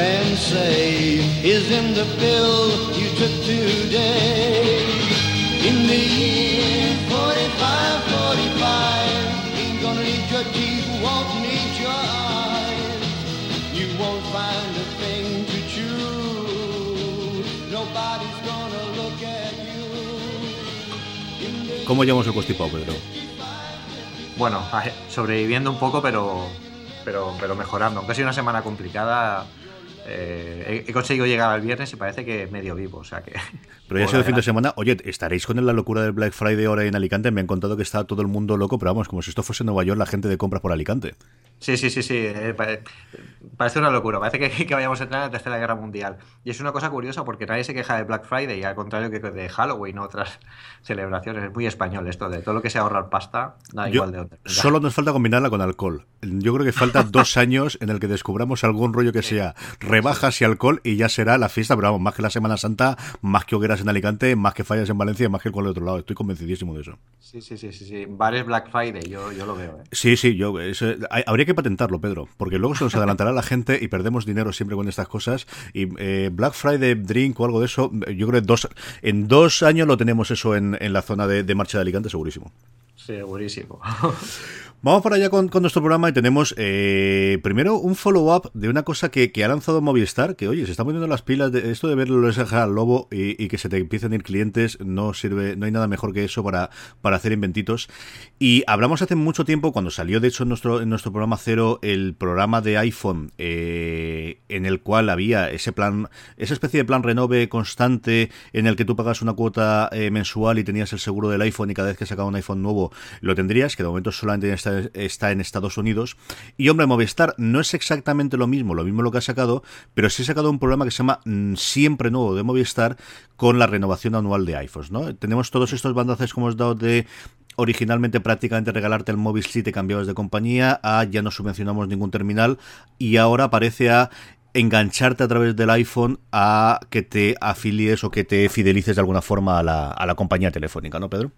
And say is in the bill you took today. In the year 45, 45, ain't gonna need your teeth, won't need your eyes. You won't find a thing to chew. Nobody's gonna look at you. In the ¿Cómo llevamos el constipado, Pedro? Bueno, a- sobreviviendo un poco, pero, pero, pero mejorando. Aunque ha sido una semana complicada, eh, he, he conseguido llegar al viernes y parece que medio vivo. O sea que. Pero ya ha sido el fin de semana. Oye, estaréis con la locura del Black Friday ahora en Alicante. Me han contado que está todo el mundo loco, pero vamos, como si esto fuese Nueva York, la gente de compras por Alicante. Sí, sí, sí, sí. eh, pare- parece una locura. Parece que, que vayamos a entrar en la Tercera Guerra Mundial. Y es una cosa curiosa porque nadie se queja de Black Friday, al contrario que de Halloween o otras celebraciones. Es muy español esto de todo lo que sea ahorrar pasta, da Yo- igual de venga. solo nos falta combinarla con alcohol. Yo creo que falta dos años en el que descubramos algún rollo que sea rebajas y alcohol y ya será la fiesta, pero vamos, más que la Semana Santa, más que hogueras en Alicante, más que fallas en Valencia, más que de otro lado. Estoy convencidísimo de eso. Sí, sí, sí, sí, sí. Bares Black Friday, yo, yo lo veo. ¿eh? Sí, sí, yo eso- hay- habría que patentarlo, Pedro, porque luego se nos adelantará la gente y perdemos dinero siempre con estas cosas. Y eh, Black Friday Drink o algo de eso, yo creo que dos, en dos años lo tenemos eso en, en la zona de, de marcha de Alicante, segurísimo. Segurísimo. Vamos para allá con, nuestro programa y tenemos eh, primero un follow-up de una cosa que, ha lanzado Movistar, que oye, se está poniendo las pilas de esto de verlo al lobo y, que se te empiecen a ir clientes, no sirve, no hay nada mejor que eso para, para hacer inventitos. Y hablamos hace mucho tiempo, cuando salió de hecho en nuestro, nuestro programa cero, el programa de iPhone, eh, en el cual había ese plan, esa especie de plan renove constante en el que tú pagas una cuota eh, mensual y tenías el seguro del iPhone y cada vez que sacaba un iPhone nuevo lo tendrías, que de momento solamente está, está en Estados Unidos. Y hombre, Movistar no es exactamente lo mismo, lo mismo lo que ha sacado, pero sí ha sacado un programa que se llama mm, Siempre Nuevo de Movistar con la renovación anual de iPhones, ¿no? Tenemos todos estos bandazos como hemos dado de originalmente prácticamente regalarte el móvil si te cambiabas de compañía, a ya no subvencionamos ningún terminal y ahora parece a engancharte a través del iPhone a que te afilies o que te fidelices de alguna forma a la, a la compañía telefónica, ¿no, Pedro?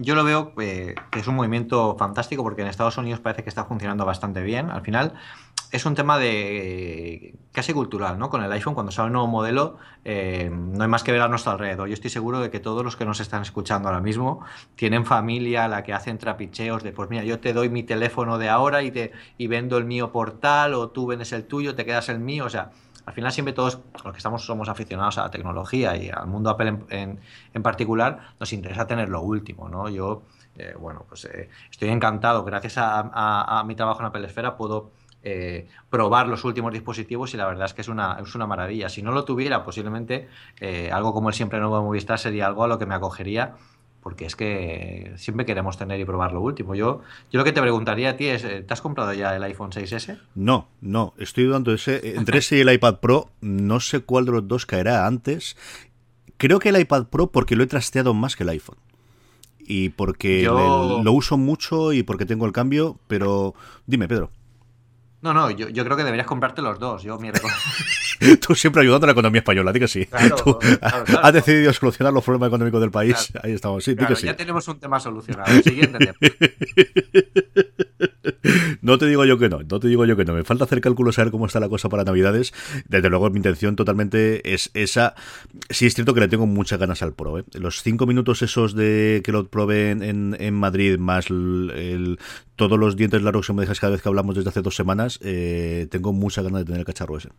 Yo lo veo eh, que es un movimiento fantástico porque en Estados Unidos parece que está funcionando bastante bien. Al final es un tema de casi cultural, ¿no? Con el iPhone, cuando sale un nuevo modelo, eh, no hay más que ver a nuestro alrededor. Yo estoy seguro de que todos los que nos están escuchando ahora mismo tienen familia a la que hacen trapicheos de, pues mira, yo te doy mi teléfono de ahora y, te, y vendo el mío por tal, o tú vendes el tuyo, te quedas el mío, o sea... Al final siempre todos los que estamos somos aficionados a la tecnología y al mundo Apple en, en, particular, nos interesa tener lo último, ¿no? Yo, eh, bueno, pues eh, estoy encantado. Gracias a, mi trabajo en Apple Esfera puedo eh, probar los últimos dispositivos y la verdad es que es una, es una maravilla. Si no lo tuviera, posiblemente algo como el siempre nuevo Movistar sería algo a lo que me acogería porque es que siempre queremos tener y probar lo último. Yo, yo lo que te preguntaría a ti es, ¿te has comprado ya el iPhone 6S? No, no, estoy dudando ese, entre ese y el iPad Pro, no sé cuál de los dos caerá antes. Creo que el iPad Pro porque lo he trasteado más que el iPhone. Y porque yo... lo uso mucho y porque tengo el cambio, pero dime, Pedro. No, no, yo, yo, creo que deberías comprarte los dos. Yo mi Tú siempre ayudando a la economía española, di que sí. Claro, Tú claro, claro. has decidido solucionar los problemas económicos del país. Ahí estamos, sí, di que sí. ya tenemos un tema solucionado. Siguiente tema. No te digo yo que no, no te digo yo que no. Me falta hacer cálculos a ver cómo está la cosa para Navidades. Desde luego, mi intención totalmente es esa. Sí, es cierto que le tengo muchas ganas al Pro. ¿eh? Los cinco minutos esos de que lo probé en, en, en Madrid, más el, el, todos los dientes largos que me dejas cada vez que hablamos desde hace dos semanas, eh, tengo muchas ganas de tener el cacharro ese.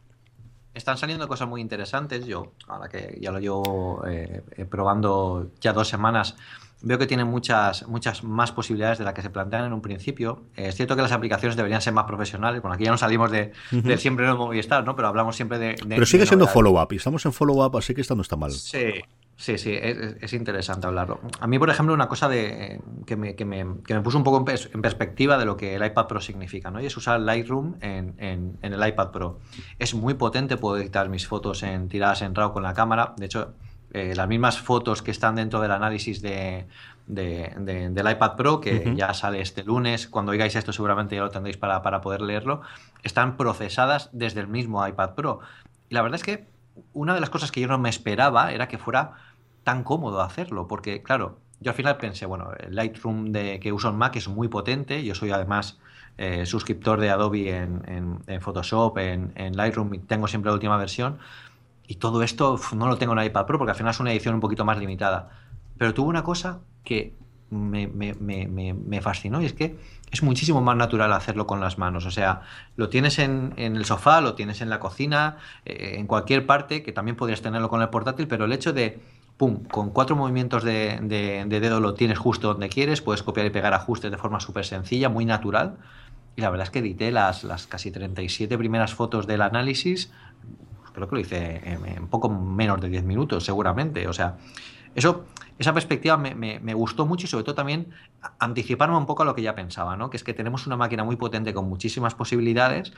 Están saliendo cosas muy interesantes. Yo, ahora que ya lo llevo eh, probando ya dos semanas, veo que tienen muchas, muchas más posibilidades de las que se plantean en un principio. Eh, es cierto que las aplicaciones deberían ser más profesionales. Bueno, aquí ya no salimos de, uh -huh. del siempre no Movistar, ¿no? Pero hablamos siempre de. de Pero sigue de siendo follow-up y estamos en follow-up, así que esta no está mal. Sí. Sí, sí, es, interesante hablarlo. A mí, por ejemplo, una cosa de, que, me, que, me, que me puso un poco en, perspectiva de lo que el iPad Pro significa, ¿no? Y es usar Lightroom en, en, en, el iPad Pro. Es muy potente, puedo editar mis fotos en tiradas en RAW con la cámara. De hecho, eh, las mismas fotos que están dentro del análisis de, de, del iPad Pro, que ya sale este lunes, cuando oigáis esto seguramente ya lo tendréis para, para poder leerlo, están procesadas desde el mismo iPad Pro. Y la verdad es que una de las cosas que yo no me esperaba era que fuera tan cómodo hacerlo, porque claro, yo al final pensé, bueno, el Lightroom de, que uso en Mac es muy potente, yo soy además eh, suscriptor de Adobe en, Photoshop, en, Lightroom, y tengo siempre la última versión, y todo esto no lo tengo en iPad Pro porque al final es una edición un poquito más limitada. Pero tuvo una cosa que me, me, fascinó y es que es muchísimo más natural hacerlo con las manos. O sea, lo tienes en, el sofá, lo tienes en la cocina, eh, en cualquier parte, que también podrías tenerlo con el portátil, pero el hecho de pum, con cuatro movimientos de, dedo lo tienes justo donde quieres, puedes copiar y pegar ajustes de forma súper sencilla, muy natural. Y la verdad es que edité las, las casi 37 primeras fotos del análisis, creo que lo hice en, poco menos de 10 minutos, seguramente. O sea, eso, esa perspectiva me, gustó mucho y sobre todo también anticiparme un poco a lo que ya pensaba, ¿no? Que es que tenemos una máquina muy potente con muchísimas posibilidades,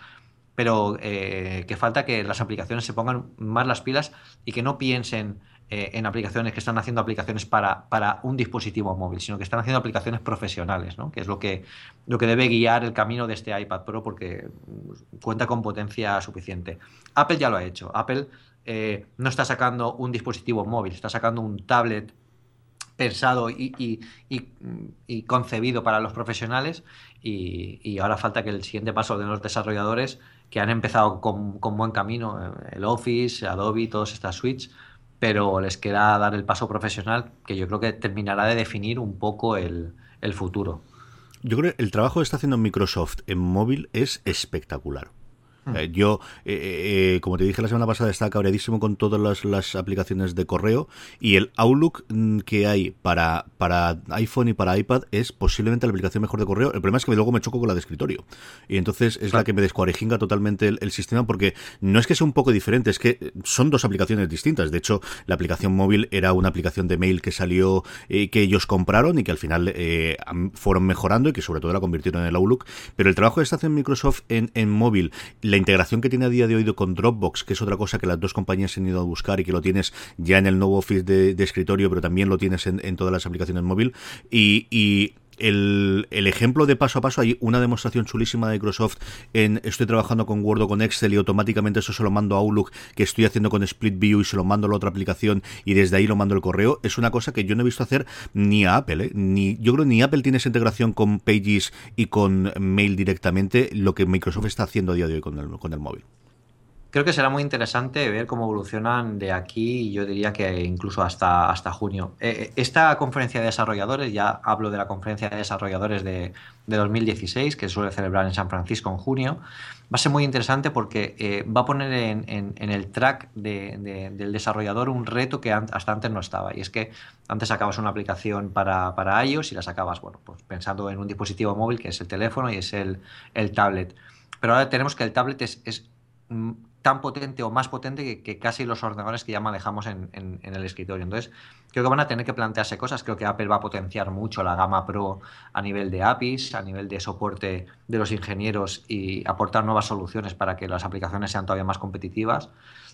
pero eh, que falta que las aplicaciones se pongan más las pilas y que no piensen eh, en aplicaciones que están haciendo aplicaciones para, para, un dispositivo móvil, sino que están haciendo aplicaciones profesionales, ¿no? que es lo que, lo que debe guiar el camino de este iPad Pro porque cuenta con potencia suficiente. Apple ya lo ha hecho. Apple eh, no está sacando un dispositivo móvil, está sacando un tablet pensado y, y, concebido para los profesionales y, ahora falta que el siguiente paso de los desarrolladores que han empezado con, con buen camino, eh, el Office, Adobe, todas estas suites, pero les queda dar el paso profesional que yo creo que terminará de definir un poco el, futuro. Yo creo que el trabajo que está haciendo Microsoft en móvil es espectacular. Mm. Eh, yo, eh, eh, como te dije la semana pasada, estaba cabreadísimo con todas las, aplicaciones de correo y el Outlook mm, que hay para, para iPhone y para iPad es posiblemente la aplicación mejor de correo. El problema es que luego me choco con la de escritorio y entonces es la que me descuarejinga totalmente el, sistema porque no es que sea un poco diferente, es que son dos aplicaciones distintas. De hecho, la aplicación móvil era una aplicación de mail que salió, que ellos compraron y que al final fueron mejorando y que sobre todo la convirtieron en el Outlook. Pero el trabajo que está haciendo Microsoft en, en móvil, la integración que tiene a día de hoy con Dropbox, que es otra cosa que las dos compañías han ido a buscar y que lo tienes ya en el nuevo Office de, escritorio, pero también lo tienes en, todas las aplicaciones móvil. Y, el, ejemplo de paso a paso, hay una demostración chulísima de Microsoft en estoy trabajando con Word o con Excel y automáticamente eso se lo mando a Outlook que estoy haciendo con Split View y se lo mando a la otra aplicación y desde ahí lo mando el correo. Es una cosa que yo no he visto hacer ni a Apple, ¿eh? ni yo creo ni Apple tiene esa integración con Pages y con Mail directamente, lo que Microsoft está haciendo a día de hoy con el, con el móvil. Creo que será muy interesante ver cómo evolucionan de aquí, yo diría que incluso hasta, hasta junio. Eh, eh, esta conferencia de desarrolladores, ya hablo de la conferencia de desarrolladores de, 2016, que suele celebrar en San Francisco en junio, va a ser muy interesante porque eh, va a poner en, el track del desarrollador un reto que hasta antes no estaba. Y es que antes sacabas una aplicación para, para iOS y la sacabas, bueno, pues pensando en un dispositivo móvil que es el teléfono y es el, el tablet. Pero ahora tenemos que el tablet es, es mm, tan potente o más potente que, casi los ordenadores que ya manejamos en, el escritorio. Entonces, creo que van a tener que plantearse cosas. Creo que Apple va a potenciar mucho la gama Pro a nivel de APIs, a nivel de soporte de los ingenieros y aportar nuevas soluciones para que las aplicaciones sean todavía más competitivas.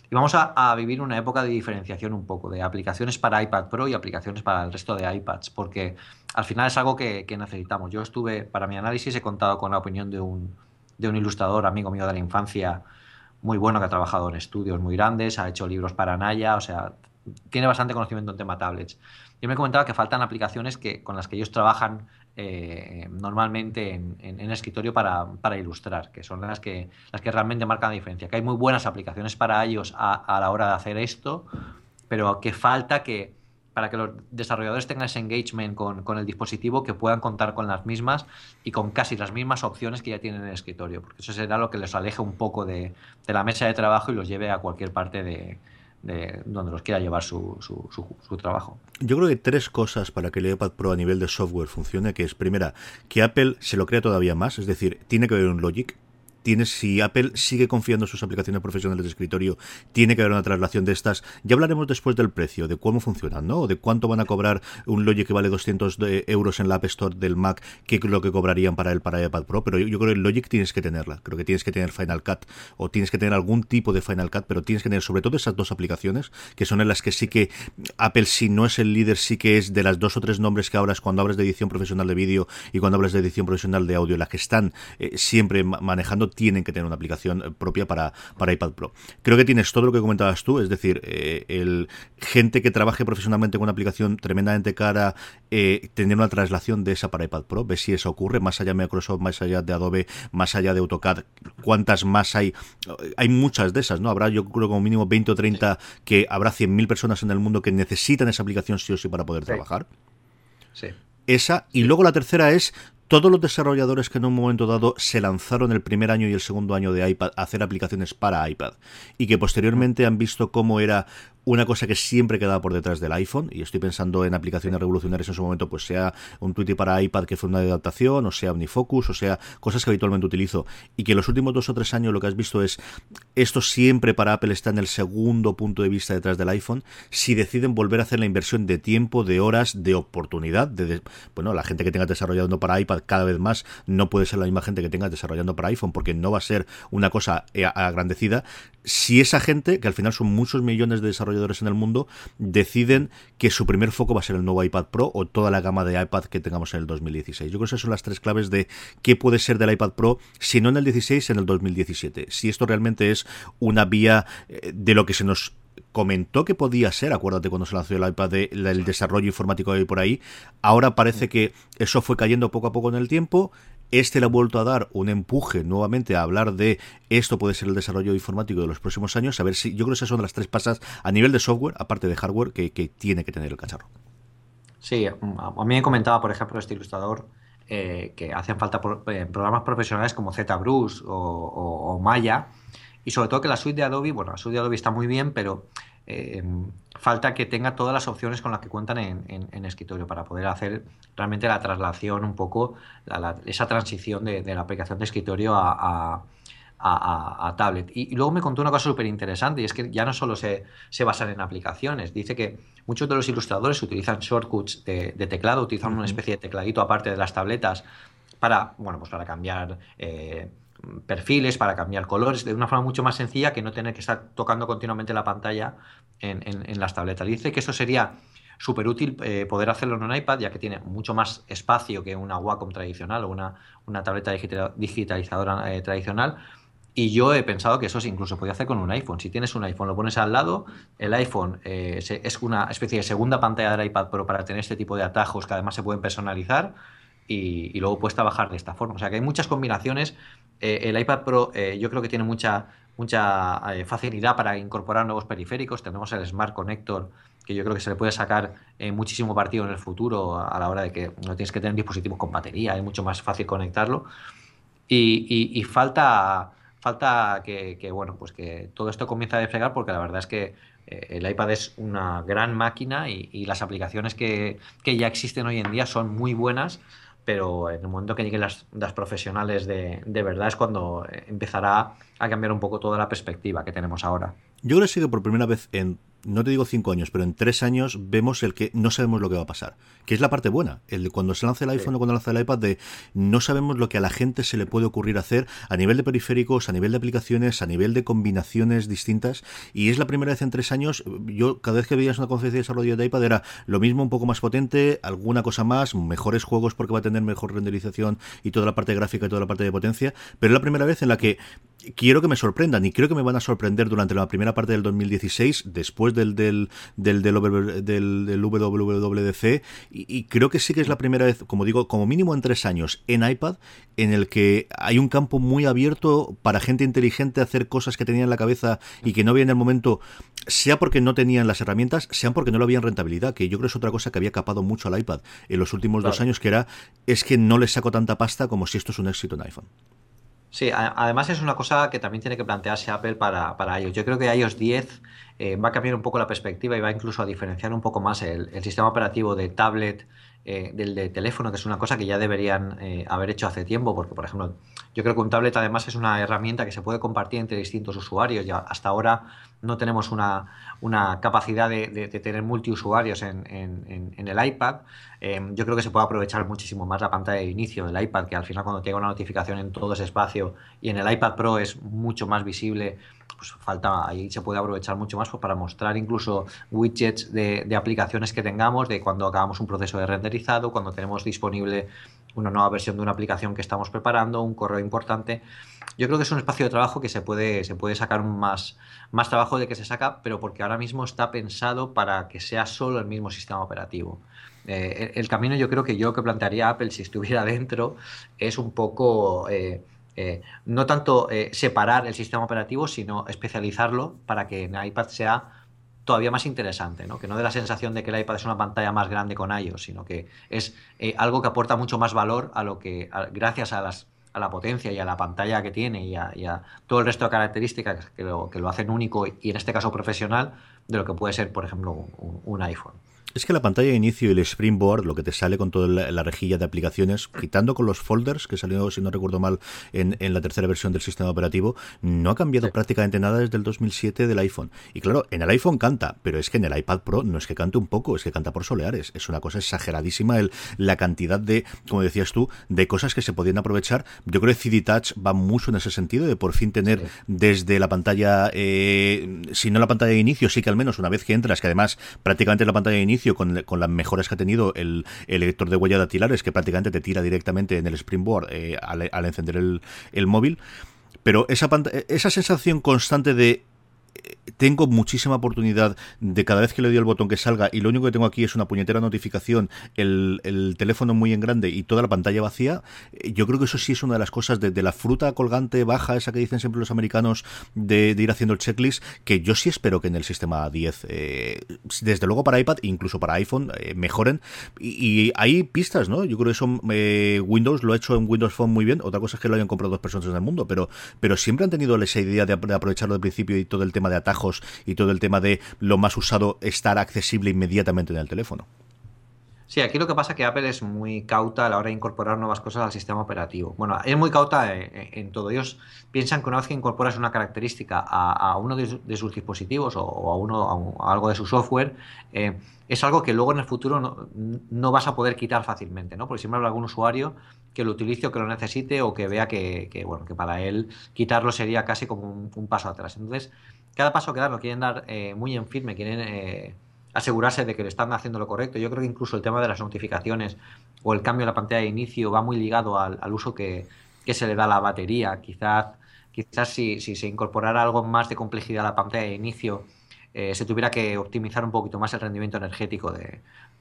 Y vamos a, vivir una época de diferenciación un poco, de aplicaciones para iPad Pro y aplicaciones para el resto de iPads, porque al final es algo que, necesitamos. Yo estuve, para mi análisis, he contado con la opinión de un, de un ilustrador, amigo mío de la infancia, muy bueno que ha trabajado en estudios muy grandes, ha hecho libros para Naya, o sea, tiene bastante conocimiento en tema tablets. Yo me comentaba que faltan aplicaciones que, con las que ellos trabajan eh, normalmente en, escritorio para, para, ilustrar, que son las que, las que realmente marcan la diferencia. Que hay muy buenas aplicaciones para ellos a la hora de hacer esto, pero que falta que, para que los desarrolladores tengan ese engagement con, el dispositivo, que puedan contar con las mismas y con casi las mismas opciones que ya tienen en el escritorio, porque eso será lo que les aleje un poco de, la mesa de trabajo y los lleve a cualquier parte de, donde los quiera llevar su, su, trabajo. Yo creo que tres cosas para que el iPad Pro a nivel de software funcione, que es primera, que Apple se lo crea todavía más, es decir, tiene que haber un Logic, tienes, si Apple sigue confiando en sus aplicaciones profesionales de escritorio, tiene que haber una traslación de estas. Ya hablaremos después del precio, de cómo funcionan, ¿no? De cuánto van a cobrar un Logic que vale 200 euros en la App Store del Mac, qué es lo que cobrarían para el para iPad Pro, pero yo, creo que el Logic tienes que tenerla. Creo que tienes que tener Final Cut o tienes que tener algún tipo de Final Cut, pero tienes que tener sobre todo esas dos aplicaciones, que son en las que sí que Apple, si no es el líder, sí que es de las dos o tres nombres que hablas cuando hablas de edición profesional de vídeo y cuando hablas de edición profesional de audio, las que están eh, siempre manejando, tienen que tener una aplicación eh, propia para, para iPad Pro. Creo que tienes todo lo que comentabas tú, es decir, eh, el gente que trabaje profesionalmente con una aplicación tremendamente cara, tener una traslación de esa para iPad Pro, ve si eso ocurre, más allá de Microsoft, más allá de Adobe, más allá de AutoCAD, cuántas más hay. Hay muchas de esas, ¿no? Habrá, yo creo, como mínimo 20 o 30 que habrá 100.000 personas en el mundo que necesitan esa aplicación sí o sí para poder trabajar. Sí. Esa. Y luego la tercera es todos los desarrolladores que en un momento dado se lanzaron el primer año y el segundo año de iPad a hacer aplicaciones para iPad y que posteriormente han visto cómo era una cosa que siempre quedaba por detrás del iPhone, y estoy pensando en aplicaciones revolucionarias en su momento, pues sea un Twitter para iPad que fue una adaptación, o sea OmniFocus, o sea cosas que habitualmente utilizo, y que los últimos dos o tres años lo que has visto es esto siempre para Apple está en el segundo punto de vista detrás del iPhone, si deciden volver a hacer la inversión de tiempo, de horas, de oportunidad, de, bueno, la gente que tenga desarrollando para iPad cada vez más no puede ser la misma gente que tenga desarrollando para iPhone, porque no va a ser una cosa eh, agrandecida, si esa gente, que al final son muchos millones de desarrolladores en el mundo, deciden que su primer foco va a ser el nuevo iPad Pro o toda la gama de iPad que tengamos en el 2016. Yo creo que esas son las tres claves de qué puede ser del iPad Pro, si no en el 16, en el 2017. Si esto realmente es una vía eh, de lo que se nos comentó que podía ser, acuérdate cuando se lanzó el iPad, el desarrollo informático de por ahí, ahora parece que eso fue cayendo poco a poco en el tiempo, este le ha vuelto a dar un empuje nuevamente a hablar de esto puede ser el desarrollo informático de los próximos años. A ver si yo creo que esas son las tres pasas a nivel de software, aparte de hardware, que, tiene que tener el cacharro. Sí, a mí me comentaba, por ejemplo, este ilustrador eh, que hacen falta eh, programas profesionales como ZBrush o, o Maya y sobre todo que la suite de Adobe, bueno, la suite de Adobe está muy bien, pero eh, falta que tenga todas las opciones con las que cuentan en, escritorio para poder hacer realmente la traslación un poco, esa transición de, la aplicación de escritorio a, tablet. Y, luego me contó una cosa súper interesante y es que ya no solo se, basan en aplicaciones, dice que muchos de los ilustradores utilizan shortcuts de, teclado, utilizan una especie de tecladito aparte de las tabletas para, bueno, pues para cambiar... Eh, perfiles, para cambiar colores, de una forma mucho más sencilla que no tener que estar tocando continuamente la pantalla en, las tabletas. Dice que eso sería súper útil eh, poder hacerlo en un iPad, ya que tiene mucho más espacio que una Wacom tradicional o una, una tableta digitalizadora eh, tradicional. Y yo he pensado que eso incluso podía hacer con un iPhone. Si tienes un iPhone, lo pones al lado, el iPhone eh, es una especie de segunda pantalla del iPad, pero para tener este tipo de atajos que además se pueden personalizar y, y luego puedes trabajar de esta forma. O sea que hay muchas combinaciones eh, el iPad Pro eh, yo creo que tiene mucha, mucha eh, facilidad para incorporar nuevos periféricos. Tenemos el Smart Connector, que yo creo que se le puede sacar muchísimo partido en el futuro a la hora de que no tienes que tener dispositivos con batería, es mucho más fácil conectarlo. Y, falta, falta que, bueno, pues que todo esto comience a despegar porque la verdad es que el iPad es una gran máquina y, las aplicaciones que, que ya existen hoy en día son muy buenas pero en el momento que lleguen las, profesionales de, de, verdad es cuando empezará a cambiar un poco toda la perspectiva que tenemos ahora. Yo creo que sí que por primera vez en no te digo cinco años, pero en tres años vemos el que no sabemos lo que va a pasar. Que es la parte buena. El de cuando se lanza el iPhone o cuando lanza el iPad, de no sabemos lo que a la gente se le puede ocurrir hacer a nivel de periféricos, a nivel de aplicaciones, a nivel de combinaciones distintas. Y es la primera vez en tres años. Yo, cada vez que veías una conferencia de desarrollo de iPad, era lo mismo, un poco más potente, alguna cosa más, mejores juegos porque va a tener mejor renderización y toda la parte gráfica y toda la parte de potencia. Pero es la primera vez en la que quiero que me sorprendan y creo que me van a sorprender durante la primera parte del 2016, después del, del, del, del, WWDC, y, creo que sí que es la primera vez, como digo, como mínimo en tres años, en iPad, en el que hay un campo muy abierto para gente inteligente hacer cosas que tenía en la cabeza y que no había en el momento, sea porque no tenían las herramientas, sea porque no lo habían rentabilidad, que yo creo que es otra cosa que había capado mucho al iPad en los últimos dos años, que era, es que no le saco tanta pasta como si esto es un éxito en iPhone. Sí, además es una cosa que también tiene que plantearse Apple para, para iOS. Yo creo que iOS 10 eh, va a cambiar un poco la perspectiva y va incluso a diferenciar un poco más el, sistema operativo de tablet eh, del de teléfono, que es una cosa que ya deberían eh, haber hecho hace tiempo, porque, por ejemplo, yo creo que un tablet además es una herramienta que se puede compartir entre distintos usuarios. Ya hasta ahora no tenemos una, una capacidad de, tener multiusuarios en, en, el iPad. Em, yo creo que se puede aprovechar muchísimo más la pantalla de inicio del iPad, que al final cuando llega una notificación en todo ese espacio y en el iPad Pro es mucho más visible pues falta, ahí se puede aprovechar mucho más pues, para mostrar incluso widgets de, aplicaciones que tengamos, de cuando acabamos un proceso de renderizado, cuando tenemos disponible una nueva versión de una aplicación que estamos preparando, un correo importante. Yo creo que es un espacio de trabajo que se puede, se puede sacar más, más trabajo de que se saca, pero porque ahora mismo está pensado para que sea solo el mismo sistema operativo. Eh, el, camino yo creo que yo que plantearía Apple si estuviera dentro es un poco... Eh, eh, no tanto eh, separar el sistema operativo, sino especializarlo para que en iPad sea todavía más interesante, ¿no? que no dé la sensación de que el iPad es una pantalla más grande con iOS, sino que es eh, algo que aporta mucho más valor a lo que, gracias a, las, a la potencia y a la pantalla que tiene y a, todo el resto de características que lo, que lo, hacen único y en este caso profesional, de lo que puede ser, por ejemplo, un iPhone. Es que la pantalla de inicio y el Springboard, lo que te sale con toda la, rejilla de aplicaciones, quitando con los folders, que salió, si no recuerdo mal, en, la tercera versión del sistema operativo, no ha cambiado prácticamente nada desde el 2007 del iPhone. Y claro, en el iPhone canta, pero es que en el iPad Pro no es que cante un poco, es que canta por soleares. Es una cosa exageradísima el, la cantidad de, como decías tú, de cosas que se podían aprovechar. Yo creo que CD Touch va mucho en ese sentido, de por fin tener desde la pantalla, eh, si no la pantalla de inicio, sí que al menos una vez que entras, que además prácticamente la pantalla de inicio con, las mejoras que ha tenido el, el lector de huella dactilares, que prácticamente te tira directamente en el Springboard eh, al, al, encender el, el móvil. Pero esa, esa sensación constante de tengo muchísima oportunidad de cada vez que le doy el botón que salga y lo único que tengo aquí es una puñetera notificación, el, el teléfono muy en grande y toda la pantalla vacía, eh, yo creo que eso sí es una de las cosas de, la fruta colgante baja, esa que dicen siempre los americanos de, ir haciendo el checklist, que yo sí espero que en el sistema 10, eh, desde luego para iPad, incluso para iPhone, eh, mejoren. Y, hay pistas, ¿no? Yo creo que eso Windows lo ha hecho en Windows Phone muy bien, otra cosa es que lo hayan comprado dos personas en el mundo, pero, pero siempre han tenido esa idea de, de aprovecharlo al principio y todo el tema de atajos y todo el tema de lo más usado estar accesible inmediatamente en el teléfono. Sí, aquí lo que pasa es que Apple es muy cauta a la hora de incorporar nuevas cosas al sistema operativo. Bueno, es muy cauta en, todo. Ellos piensan que una vez que incorporas una característica a, uno de, sus dispositivos o, a, uno, algo de su software, eh, es algo que luego en el futuro no, vas a poder quitar fácilmente, ¿no? Porque siempre habrá algún usuario que lo utilice o que lo necesite o que vea que, bueno, que para él quitarlo sería casi como un, paso atrás. Entonces, cada paso que dan lo quieren dar eh, muy en firme, quieren... Eh, asegurarse de que le están haciendo lo correcto. Yo creo que incluso el tema de las notificaciones o el cambio de la pantalla de inicio va muy ligado al, uso que, se le da a la batería. Quizás, quizás si, si, se incorporara algo más de complejidad a la pantalla de inicio, eh, se tuviera que optimizar un poquito más el rendimiento energético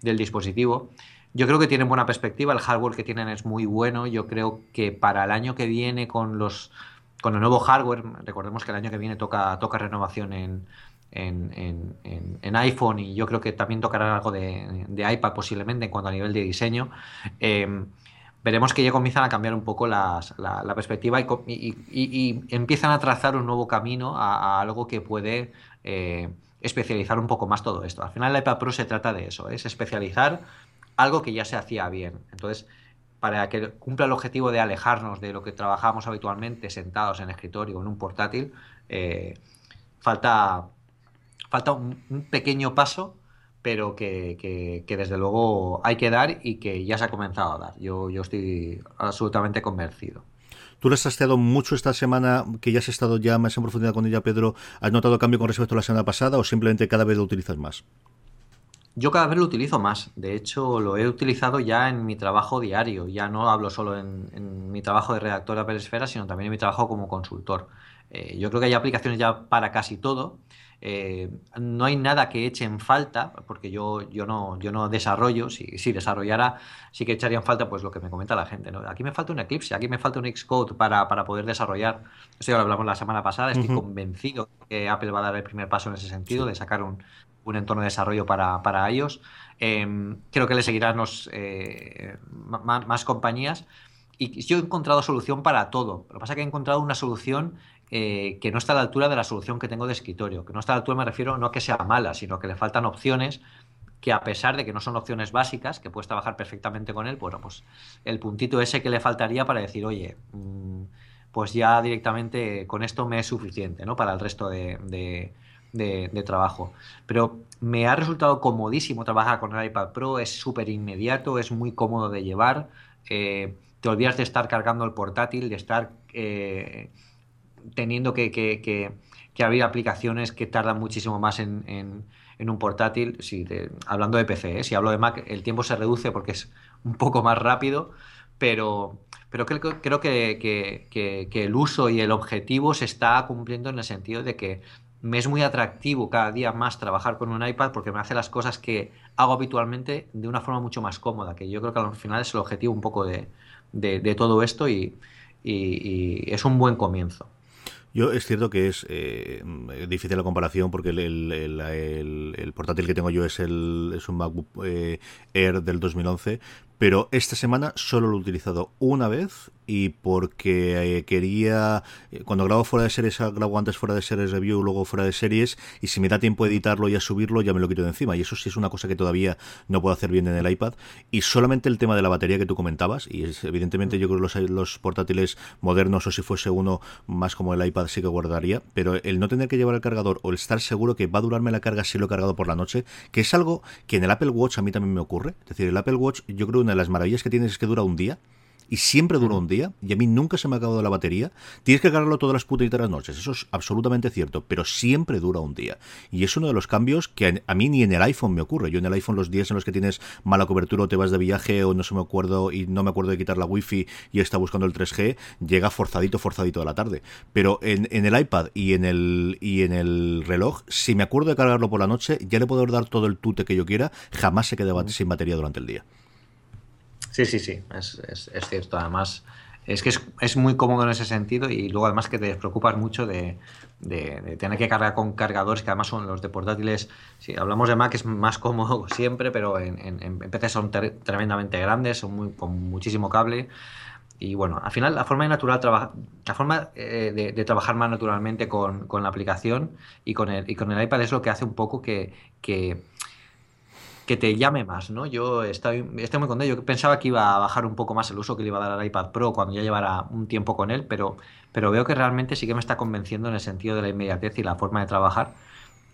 del dispositivo. Yo creo que tienen buena perspectiva, el hardware que tienen es muy bueno. Yo creo que para el año que viene con los con el nuevo hardware, recordemos que el año que viene toca, renovación en, iPhone y yo creo que también tocarán algo de, iPad posiblemente en cuanto a nivel de diseño. Em, veremos que ya comienzan a cambiar un poco la, perspectiva y, empiezan a trazar un nuevo camino a, algo que puede eh, especializar un poco más todo esto. Al final el iPad Pro se trata de eso, es especializar algo que ya se hacía bien. Entonces, para que cumpla el objetivo de alejarnos de lo que trabajamos habitualmente sentados en escritorio o en un portátil, eh, falta falta un, pequeño paso, pero que, desde luego hay que dar y que ya se ha comenzado a dar. Yo, yo estoy absolutamente convencido. ¿Tú le has testeado mucho esta semana, que ya has estado ya más en profundidad con ella, Pedro? ¿Has notado cambio con respecto a la semana pasada o simplemente cada vez lo utilizas más? Yo cada vez lo utilizo más. De hecho, lo he utilizado ya en mi trabajo diario. Ya no hablo solo en, mi trabajo de redactor de Apple Esfera, sino también en mi trabajo como consultor. Eh, yo creo que hay aplicaciones ya para casi todo. Eh, no hay nada que eche en falta, porque yo, yo, no, yo no desarrollo, si, si, desarrollara, sí que echaría en falta pues lo que me comenta la gente. ¿no? Aquí me falta un Eclipse, aquí me falta un Xcode para, para poder desarrollar. Eso ya lo hablamos la semana pasada, estoy convencido que Apple va a dar el primer paso en ese sentido, de sacar un, un, entorno de desarrollo para, para ellos. Em, creo que le seguirán los, eh, más, más compañías. Y yo he encontrado solución para todo. Lo que pasa es que he encontrado una solución eh, que no está a la altura de la solución que tengo de escritorio. Que no está a la altura, me refiero no a que sea mala, sino que le faltan opciones que a pesar de que no son opciones básicas, que puedes trabajar perfectamente con él, bueno, pues el puntito ese que le faltaría para decir, oye, mm, pues ya directamente con esto me es suficiente, ¿no? Para el resto de, trabajo. Pero me ha resultado comodísimo trabajar con el iPad Pro, es súper inmediato, es muy cómodo de llevar. Eh, te olvidas de estar cargando el portátil, de estar eh, teniendo que, que, abrir aplicaciones que tardan muchísimo más en, un portátil. Si hablando de PC, ¿eh? si hablo de Mac, el tiempo se reduce porque es un poco más rápido, pero, pero creo, creo que, que, el uso y el objetivo se está cumpliendo en el sentido de que me es muy atractivo cada día más trabajar con un iPad porque me hace las cosas que hago habitualmente de una forma mucho más cómoda, que yo creo que al final es el objetivo un poco de, de, todo esto y, es un buen comienzo. Yo es cierto que es eh, difícil la comparación porque el, portátil que tengo yo es, el, es un MacBook eh, Air del 2011, pero esta semana solo lo he utilizado una vez y porque eh, quería eh, cuando grabo fuera de series grabo antes fuera de series review luego fuera de series y si me da tiempo editarlo y a subirlo ya me lo quito de encima. Y eso sí es una cosa que todavía no puedo hacer bien en el iPad. Y solamente el tema de la batería que tú comentabas y es, evidentemente yo creo que los, los portátiles modernos o si fuese uno más como el iPad sí que guardaría. Pero el no tener que llevar el cargador o el estar seguro que va a durarme la carga si lo he cargado por la noche que es algo que en el Apple Watch a mí también me ocurre. Es decir el Apple Watch yo creo una de las maravillas que tienes es que dura un día y siempre dura un día y a mí nunca se me ha acabado la batería. Tienes que cargarlo todas las putitas noches, eso es absolutamente cierto, pero siempre dura un día. Y es uno de los cambios que a, mí ni en el iPhone me ocurre. Yo en el iPhone los días en los que tienes mala cobertura o te vas de viaje o no se me acuerdo y no me acuerdo de quitar la wifi y está buscando el 3G, llega forzadito, forzadito de la tarde. Pero en, el iPad y en el, y en el reloj, si me acuerdo de cargarlo por la noche, ya le puedo dar todo el tute que yo quiera, jamás se queda sin batería durante el día. Sí, sí, sí, es, cierto. Además, es que es, muy cómodo en ese sentido y luego además que te despreocupas mucho de, tener que cargar con cargadores que además son los de portátiles. Si hablamos de Mac es más cómodo siempre, pero en, en, PC son tremendamente grandes, son muy, con muchísimo cable. Y bueno, al final la forma natural la forma eh, de, trabajar más naturalmente con, la aplicación y con, el, y con el iPad es lo que hace un poco que te llame más, ¿no? Yo estoy, estoy muy contento. Yo pensaba que iba a bajar un poco más el uso que le iba a dar al iPad Pro cuando ya llevara un tiempo con él, pero, pero veo que realmente sí que me está convenciendo en el sentido de la inmediatez y la forma de trabajar.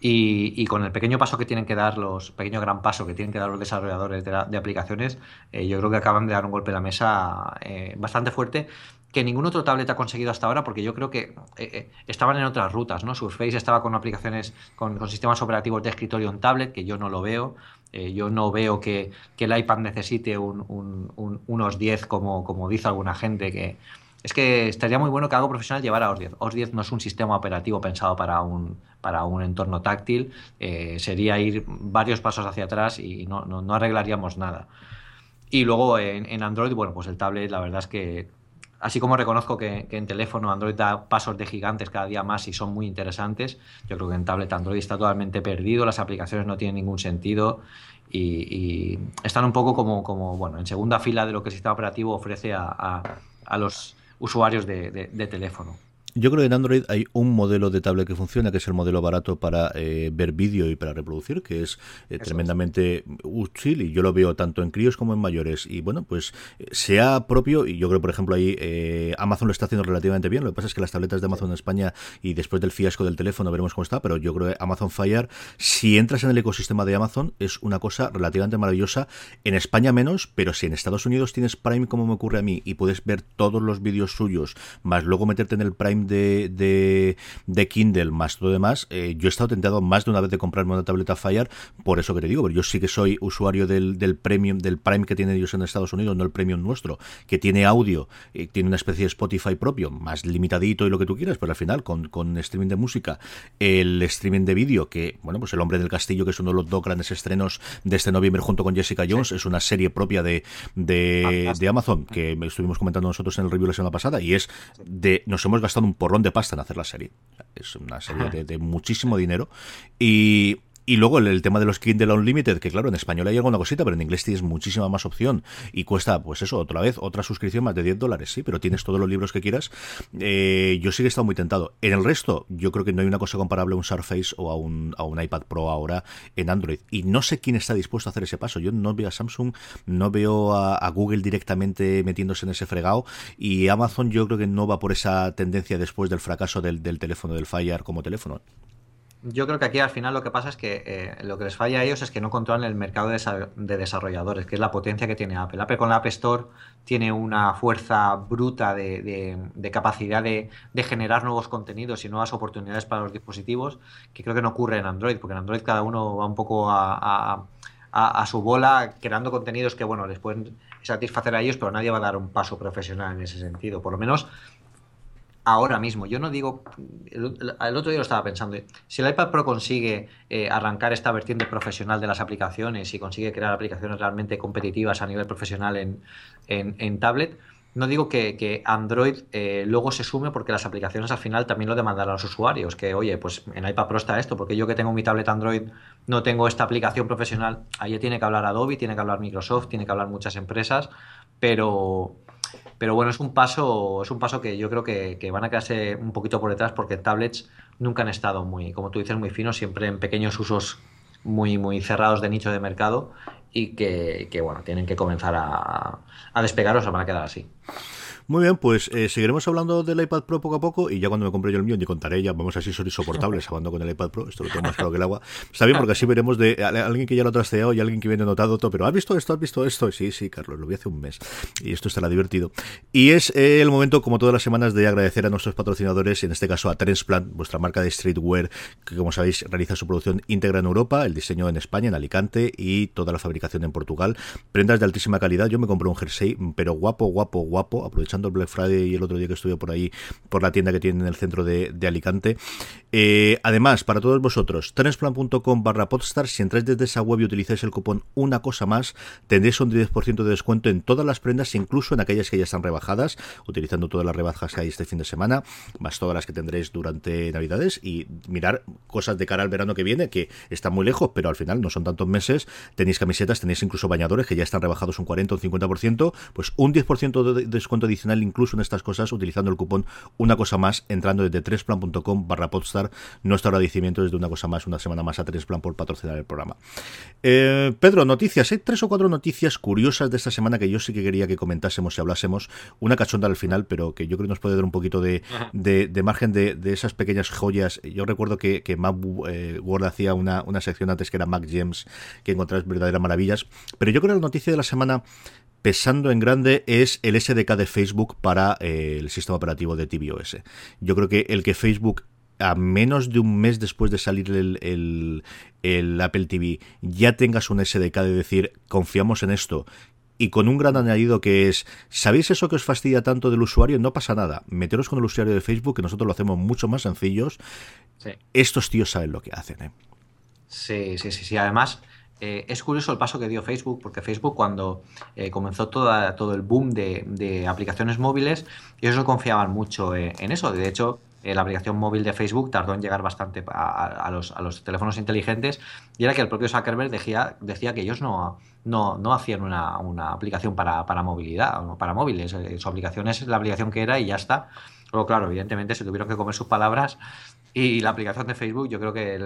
Y, con el pequeño paso que tienen que dar los, pequeño gran paso que tienen que dar los desarrolladores de, aplicaciones, eh, yo creo que acaban de dar un golpe a la mesa eh, bastante fuerte que ningún otro tablet ha conseguido hasta ahora, porque yo creo que eh, estaban en otras rutas, ¿no? Surface estaba con aplicaciones, con, con, sistemas operativos de escritorio en tablet, que yo no lo veo. Eh, yo no veo que, el iPad necesite unos 10 como, como dice alguna gente que... Es que estaría muy bueno que algo profesional llevara OS 10. OS 10 no es un sistema operativo pensado para un, para un entorno táctil, eh, sería ir varios pasos hacia atrás y no, no, arreglaríamos nada. Y luego en, Android, bueno, pues el tablet la verdad es que Así como reconozco que, en teléfono Android da pasos de gigantes cada día más y son muy interesantes, yo creo que en tablet Android está totalmente perdido, las aplicaciones no tienen ningún sentido y, están un poco como, como, bueno, en segunda fila de lo que el sistema operativo ofrece a, los usuarios de teléfono. Yo creo que en Android hay un modelo de tablet que funciona, que es el modelo barato para eh, ver vídeo y para reproducir, que es eh, tremendamente útil y yo lo veo tanto en críos como en mayores. Y bueno, pues eh, sea propio, y yo creo, por ejemplo, ahí Amazon lo está haciendo relativamente bien. Lo que pasa es que las tabletas de Amazon en España y después del fiasco del teléfono veremos cómo está, pero yo creo que Amazon Fire, si entras en el ecosistema de Amazon, es una cosa relativamente maravillosa. En España menos, pero si en Estados Unidos tienes Prime, como me ocurre a mí, y puedes ver todos los vídeos suyos, más luego meterte en el Prime de, de, Kindle más todo demás, eh, yo he estado tentado más de una vez de comprarme una tableta Fire, por eso que te digo, pero yo sí que soy usuario del, del premium, del Prime que tienen ellos en Estados Unidos, no el premium nuestro, que tiene audio, eh, tiene una especie de Spotify propio, más limitadito y lo que tú quieras, pero al final con, con streaming de música, el streaming de vídeo, que, bueno, pues El Hombre del Castillo, que es uno de los dos grandes estrenos de este noviembre junto con Jessica Jones, es una serie propia de, de, de Amazon, que estuvimos comentando nosotros en el review la semana pasada, y es de, nos hemos gastado un porrón de pasta en hacer la serie. Es una serie de, muchísimo dinero. Y Y luego el, tema de los Kindle Unlimited, que claro, en español hay alguna cosita, pero en inglés tienes muchísima más opción y cuesta, pues eso, otra vez, otra suscripción más de 10 dólares, sí, pero tienes todos los libros que quieras. Eh, yo sí que he estado muy tentado. En el resto, yo creo que no hay una cosa comparable a un Surface o a un, a un iPad Pro ahora en Android. Y no sé quién está dispuesto a hacer ese paso. Yo no veo a Samsung, no veo a, Google directamente metiéndose en ese fregado y Amazon yo creo que no va por esa tendencia después del fracaso del, del teléfono, del Fire como teléfono. Yo creo que aquí al final lo que pasa es que eh, lo que les falla a ellos es que no controlan el mercado de, desarrolladores, que es la potencia que tiene Apple. Apple con la App Store tiene una fuerza bruta de, capacidad de, generar nuevos contenidos y nuevas oportunidades para los dispositivos, que creo que no ocurre en Android, porque en Android cada uno va un poco a, su bola creando contenidos que, bueno, les pueden satisfacer a ellos, pero nadie va a dar un paso profesional en ese sentido. Por lo menos ahora mismo. Yo no digo, el, otro día lo estaba pensando, si el iPad Pro consigue eh, arrancar esta vertiente profesional de las aplicaciones y consigue crear aplicaciones realmente competitivas a nivel profesional en, en, tablet, no digo que, Android eh, luego se sume porque las aplicaciones al final también lo demandarán los usuarios, que oye, pues en iPad Pro está esto, porque yo que tengo mi tablet Android no tengo esta aplicación profesional, ahí tiene que hablar Adobe, tiene que hablar Microsoft, tiene que hablar muchas empresas, pero pero bueno, es un paso, es un paso que yo creo que, van a quedarse un poquito por detrás porque tablets nunca han estado muy, como tú dices, muy finos, siempre en pequeños usos muy, muy cerrados de nicho de mercado y que, bueno, tienen que comenzar a, a despegar o se van a quedar así. Muy bien, pues eh, seguiremos hablando del iPad Pro poco a poco y ya cuando me compre yo el mío, ni contaré ya, vamos así, son insoportables hablando con el iPad Pro, esto lo tengo más claro que el agua. Está bien porque así veremos de alguien que ya lo ha trasteado y alguien que viene notado todo, pero ¿has visto esto? ¿Has visto esto? Sí, sí, Carlos, lo vi hace un mes y esto estará divertido. Y es eh, el momento, como todas las semanas, de agradecer a nuestros patrocinadores, en este caso a Transplant, vuestra marca de streetwear, que como sabéis realiza su producción íntegra en Europa, el diseño en España, en Alicante y toda la fabricación en Portugal. Prendas de altísima calidad, yo me compré un jersey, pero guapo, guapo, guapo, aprovechando el Black Friday y el otro día que estuve por ahí, por la tienda que tienen en el centro de, Alicante. Eh, además, para todos vosotros, transplan.com barra podstar, si entráis desde esa web y utilizáis el cupón una cosa más, tendréis un 10% de descuento en todas las prendas, incluso en aquellas que ya están rebajadas, utilizando todas las rebajas que hay este fin de semana, más todas las que tendréis durante Navidades y mirar cosas de cara al verano que viene, que están muy lejos, pero al final no son tantos meses. Tenéis camisetas, tenéis incluso bañadores que ya están rebajados un 40 o un 50%, pues un 10% de descuento adicional incluso en estas cosas utilizando el cupón una cosa más entrando desde tresplan.com barra podstar. Nuestro agradecimiento desde una cosa más una semana más a Tresplan por patrocinar el programa. Eh, Pedro, noticias, hay tres o cuatro noticias curiosas de esta semana que yo sí que quería que comentásemos y hablásemos, una cachonda al final pero que yo creo que nos puede dar un poquito de, de, margen de, esas pequeñas joyas, yo recuerdo que, que Mac eh, Word hacía una, una sección antes que era Mac Gems, que encontrás verdaderas maravillas, pero yo creo que la noticia de la semana pesando en grande es el SDK de Facebook para eh, el sistema operativo de tvOS. Yo creo que el que Facebook a menos de un mes después de salir el, el, Apple TV ya tengas un SDK de decir confiamos en esto y con un gran añadido que es, ¿sabéis eso que os fastidia tanto del usuario? No pasa nada, meteros con el usuario de Facebook, que nosotros lo hacemos mucho más sencillos. Estos tíos saben lo que hacen. ¿eh? Sí, sí, sí, sí. Además, eh, es curioso el paso que dio Facebook, porque Facebook cuando eh, comenzó todo el boom de, aplicaciones móviles, ellos no confiaban mucho eh, en eso. De hecho, la aplicación móvil de Facebook tardó en llegar bastante a, los, teléfonos inteligentes y era que el propio Zuckerberg decía, que ellos no, no, hacían una, aplicación para, para movilidad, para móviles. Su aplicación es la aplicación que era y ya está. Luego, claro, evidentemente se tuvieron que comer sus palabras y la aplicación de Facebook, yo creo que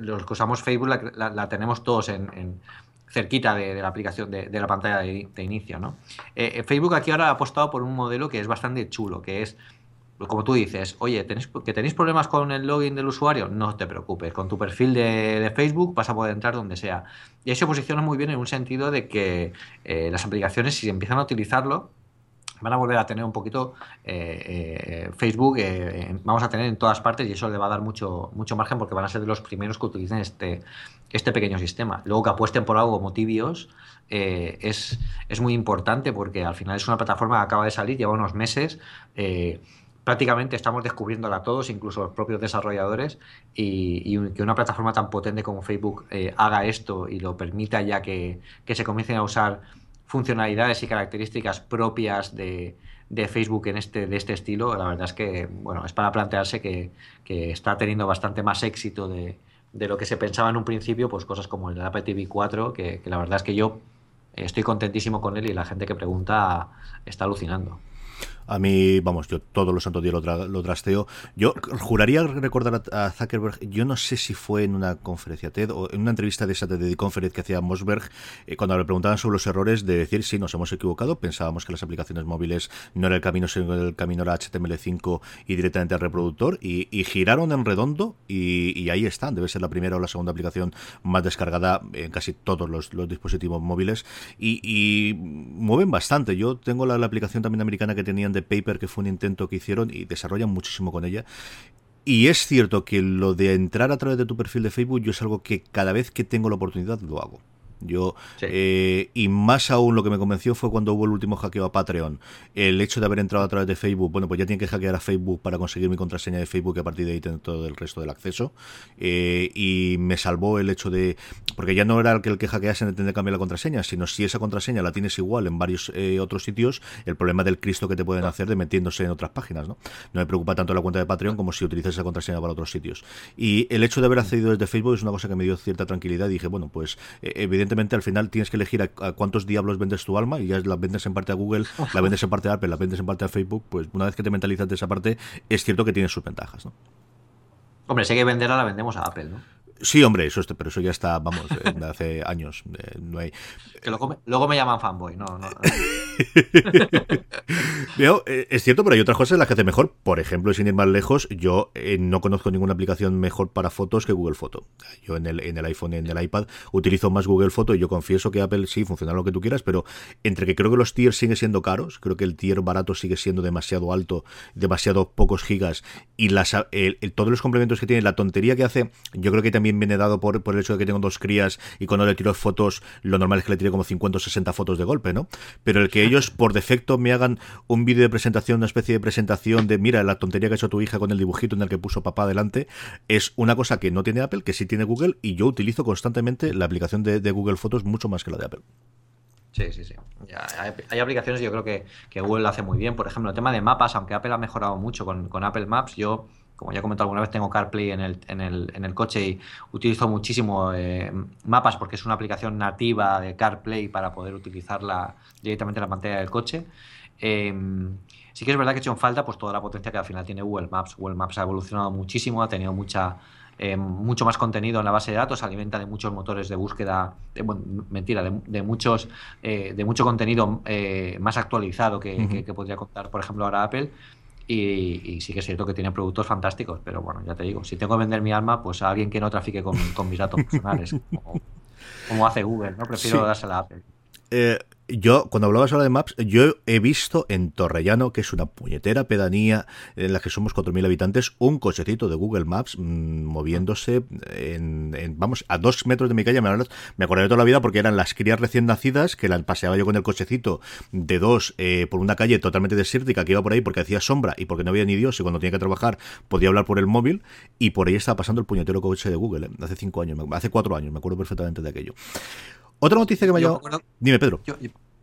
los que usamos Facebook la, tenemos todos en, cerquita de, la aplicación de, la pantalla de, inicio. ¿no? Eh, eh, Facebook aquí ahora ha apostado por un modelo que es bastante chulo, que es, como tú dices, oye, ¿tenéis, que tenéis problemas con el login del usuario, no te preocupes, con tu perfil de, Facebook vas a poder entrar donde sea. Y eso se posiciona muy bien en un sentido de que eh, las aplicaciones, si empiezan a utilizarlo, van a volver a tener un poquito eh, eh, Facebook, eh, vamos a tener en todas partes y eso le va a dar mucho, mucho margen porque van a ser de los primeros que utilicen este, este pequeño sistema. Luego que apuesten por algo como Tibios es, es, muy importante porque al final es una plataforma que acaba de salir, lleva unos meses. prácticamente estamos descubriéndola todos, incluso los propios desarrolladores, y, que una plataforma tan potente como Facebook haga esto y lo permita ya que, que se comiencen a usar funcionalidades y características propias de, Facebook en este, de este estilo, la verdad es que bueno, es para plantearse que, está teniendo bastante más éxito de, de lo que se pensaba en un principio, pues cosas como el Apple TV 4, que, que la verdad es que yo estoy contentísimo con él y la gente que pregunta está alucinando. A mí, vamos, yo todos los santos días lo, lo trasteo. Yo juraría recordar a, Zuckerberg, yo no sé si fue en una conferencia TED o en una entrevista de esa TED Conference que hacía Mosberg, eh, cuando le preguntaban sobre los errores, de decir, sí, nos hemos equivocado, pensábamos que las aplicaciones móviles no era el camino, sino el camino era HTML5 y directamente al reproductor, y, giraron en redondo, y, ahí están, debe ser la primera o la segunda aplicación más descargada en casi todos los, dispositivos móviles, y, mueven bastante. Yo tengo la aplicación también americana que tenían de Paper, que fue un intento que hicieron y desarrollan muchísimo con ella. Y es cierto que lo de entrar a través de tu perfil de Facebook yo es algo que cada vez que tengo la oportunidad lo hago. Yo, eh, y más aún lo que me convenció fue cuando hubo el último hackeo a Patreon. El hecho de haber entrado a través de Facebook, bueno, pues ya tienen que hackear a Facebook para conseguir mi contraseña de Facebook y a partir de ahí tener todo el resto del acceso. Eh, y me salvó el hecho de, porque ya no era el que el que hackease tener que cambiar la contraseña, sino si esa contraseña la tienes igual en varios eh, otros sitios, el problema del Cristo que te pueden hacer de metiéndose en otras páginas, ¿no? No me preocupa tanto la cuenta de Patreon como si utilizas esa contraseña para otros sitios. Y el hecho de haber accedido desde Facebook es una cosa que me dio cierta tranquilidad y dije, bueno, pues evidentemente al final tienes que elegir a, cuántos diablos vendes tu alma y ya la vendes en parte a Google, la vendes en parte a Apple, la vendes en parte a Facebook, pues una vez que te mentalizas de esa parte, es cierto que tiene sus ventajas, ¿no? Hombre, si hay que venderla, la vendemos a Apple, ¿no? Sí, hombre, eso pero eso ya está, vamos, hace años. Eh, no hay... Que luego me, llaman fanboy, no, no. Eh, es cierto, pero hay otras cosas en las que hace mejor. Por ejemplo, sin ir más lejos, yo eh, no conozco ninguna aplicación mejor para fotos que Google Photo. Yo en el, en el iPhone y en el iPad utilizo más Google Photo y yo confieso que Apple sí funciona lo que tú quieras, pero entre que creo que los tiers siguen siendo caros, creo que el tier barato sigue siendo demasiado alto, demasiado pocos gigas y las, todos los complementos que tiene, la tontería que hace, yo creo que también viene dado por, por el hecho de que tengo dos crías y cuando le tiro fotos, lo normal es que le tire como 50 o 60 fotos de golpe, ¿no? Pero el que ellos por defecto me hagan un vídeo de presentación, una especie de presentación de mira la tontería que ha hecho tu hija con el dibujito en el que puso papá adelante, es una cosa que no tiene Apple, que sí tiene Google y yo utilizo constantemente la aplicación de, Google Fotos mucho más que la de Apple. Sí, sí, sí. hay, aplicaciones, yo creo que, que, Google lo hace muy bien. Por ejemplo, el tema de mapas, aunque Apple ha mejorado mucho con, con Apple Maps, yo como ya he comentado alguna vez, tengo CarPlay en el, en el, en el coche y utilizo muchísimo eh, mapas porque es una aplicación nativa de CarPlay para poder utilizarla directamente en la pantalla del coche. Em, sí que es verdad que he hecho en falta pues, toda la potencia que al final tiene Google Maps. Google Maps ha evolucionado muchísimo, ha tenido mucha, em, mucho más contenido en la base de datos, alimenta de muchos motores de búsqueda, mentira, de, muchos, eh, de mucho contenido eh, más actualizado que, que, podría contar, por ejemplo, ahora Apple. Y, sí que es cierto que tiene productos fantásticos, pero bueno, ya te digo, si tengo que vender mi alma, pues a alguien que no trafique con, mis datos personales, como, hace Google, ¿no? Prefiero dársela a Apple. Eh, yo, cuando hablabas ahora de Maps, yo he visto en Torrellano, que es una puñetera pedanía en la que somos 4.000 habitantes, un cochecito de Google Maps mm, moviéndose en, vamos, a dos metros de mi calle. Me, me acordé de toda la vida porque eran las crías recién nacidas que la paseaba yo con el cochecito de dos eh, por una calle totalmente desértica que iba por ahí porque hacía sombra y porque no había ni Dios y cuando tenía que trabajar podía hablar por el móvil y por ahí estaba pasando el puñetero coche de Google, ¿eh? hace cinco años, hace cuatro años, me acuerdo perfectamente de aquello. Otra noticia que me ha llamado. Dime, Pedro.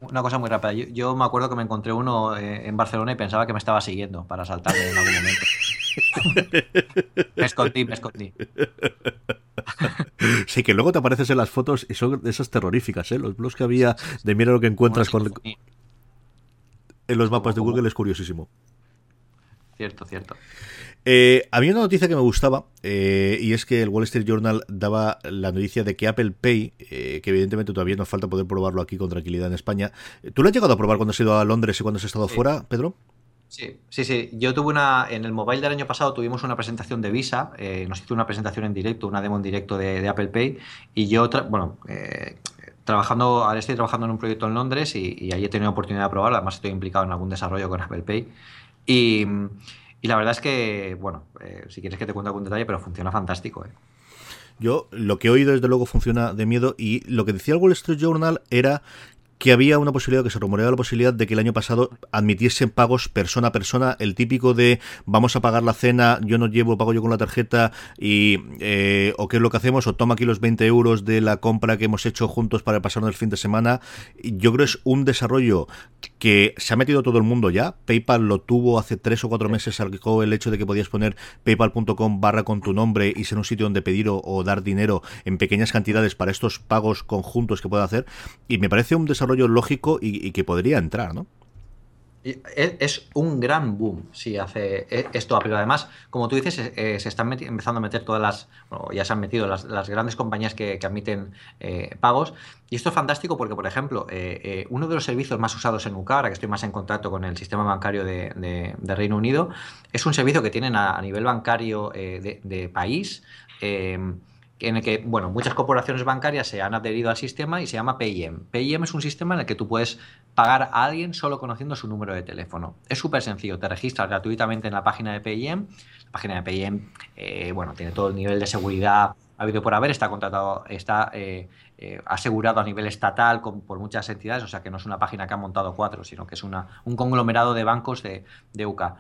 una cosa muy rápida. Yo, me acuerdo que me encontré uno eh, en Barcelona y pensaba que me estaba siguiendo para saltarme en algún momento. me escondí, me escondí. Sí, que luego te apareces en las fotos y son esas terroríficas, ¿eh? Los blogs que había de mira lo que encuentras con... En los mapas de Google es curiosísimo. Cierto, cierto. Eh, había una noticia que me gustaba eh, y es que el Wall Street Journal daba la noticia de que Apple Pay, eh, que evidentemente todavía nos falta poder probarlo aquí con tranquilidad en España, ¿tú lo has llegado a probar cuando has ido a Londres y cuando has estado fuera, Pedro? Sí, sí, sí. Yo tuve una. En el mobile del año pasado tuvimos una presentación de Visa. nos hizo una presentación en directo, una demo en directo de, Apple Pay. Y yo, bueno, trabajando. Ahora estoy trabajando en un proyecto en Londres y, y ahí he tenido oportunidad de probarlo. Además, estoy implicado en algún desarrollo con Apple Pay. Y. Y la verdad es que, bueno, eh, si quieres que te cuente algún detalle, pero funciona fantástico. ¿eh? Yo lo que he oído desde luego funciona de miedo y lo que decía el Wall Street Journal era que había una posibilidad, que se rumoreaba la posibilidad de que el año pasado admitiesen pagos persona a persona, el típico de vamos a pagar la cena, yo no llevo, pago yo con la tarjeta y eh, o qué es lo que hacemos, o toma aquí los 20 euros de la compra que hemos hecho juntos para pasarnos el fin de semana. Yo creo que es un desarrollo que se ha metido todo el mundo ya. PayPal lo tuvo hace tres o cuatro meses, sacó el hecho de que podías poner paypal.com barra con tu nombre y ser un sitio donde pedir o, dar dinero en pequeñas cantidades para estos pagos conjuntos que pueda hacer. Y me parece un desarrollo lógico y, que podría entrar, ¿no? Es un gran boom si hace e, esto, pero además, como tú dices, eh, se están empezando a meter todas las, bueno, ya se han metido las, grandes compañías que, admiten eh, pagos. Y esto es fantástico porque, por ejemplo, eh, uno de los servicios más usados en UK, ahora que estoy más en contacto con el sistema bancario de, Reino Unido, es un servicio que tienen a, nivel bancario de, país en el que, bueno, muchas corporaciones bancarias se han adherido al sistema y se llama PIM. PIM es un sistema en el que tú puedes pagar a alguien solo conociendo su número de teléfono. Es súper sencillo, te registras gratuitamente en la página de PIM. La página de PIM, eh, bueno, tiene todo el nivel de seguridad habido por haber, está contratado, está eh, eh, asegurado a nivel estatal por muchas entidades, o sea que no es una página que han montado cuatro, sino que es una, un conglomerado de bancos de, de UCA.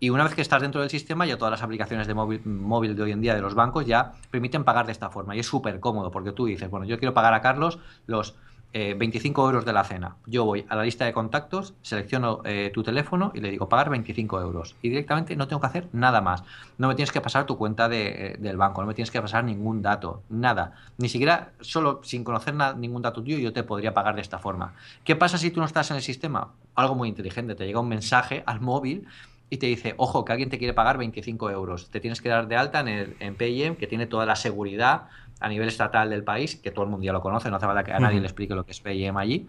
Y una vez que estás dentro del sistema, ya todas las aplicaciones de móvil, de hoy en día de los bancos ya permiten pagar de esta forma. Y es súper cómodo porque tú dices, bueno, yo quiero pagar a Carlos los 25 eh, euros de la cena. Yo voy a la lista de contactos, selecciono eh, tu teléfono y le digo pagar 25 euros. Y directamente no tengo que hacer nada más. No me tienes que pasar tu cuenta eh, del banco, no me tienes que pasar ningún dato, nada. Ni siquiera, solo sin conocer ningún dato tuyo, yo te podría pagar de esta forma. ¿Qué pasa si tú no estás en el sistema? Algo muy inteligente, te llega un mensaje al móvil y te dice, ojo, que alguien te quiere pagar 25 euros. Te tienes que dar de alta en, el, en PIM, que tiene toda la seguridad a nivel estatal del país, que todo el mundo ya lo conoce, no hace falta que a nadie le explique lo que es PIM allí,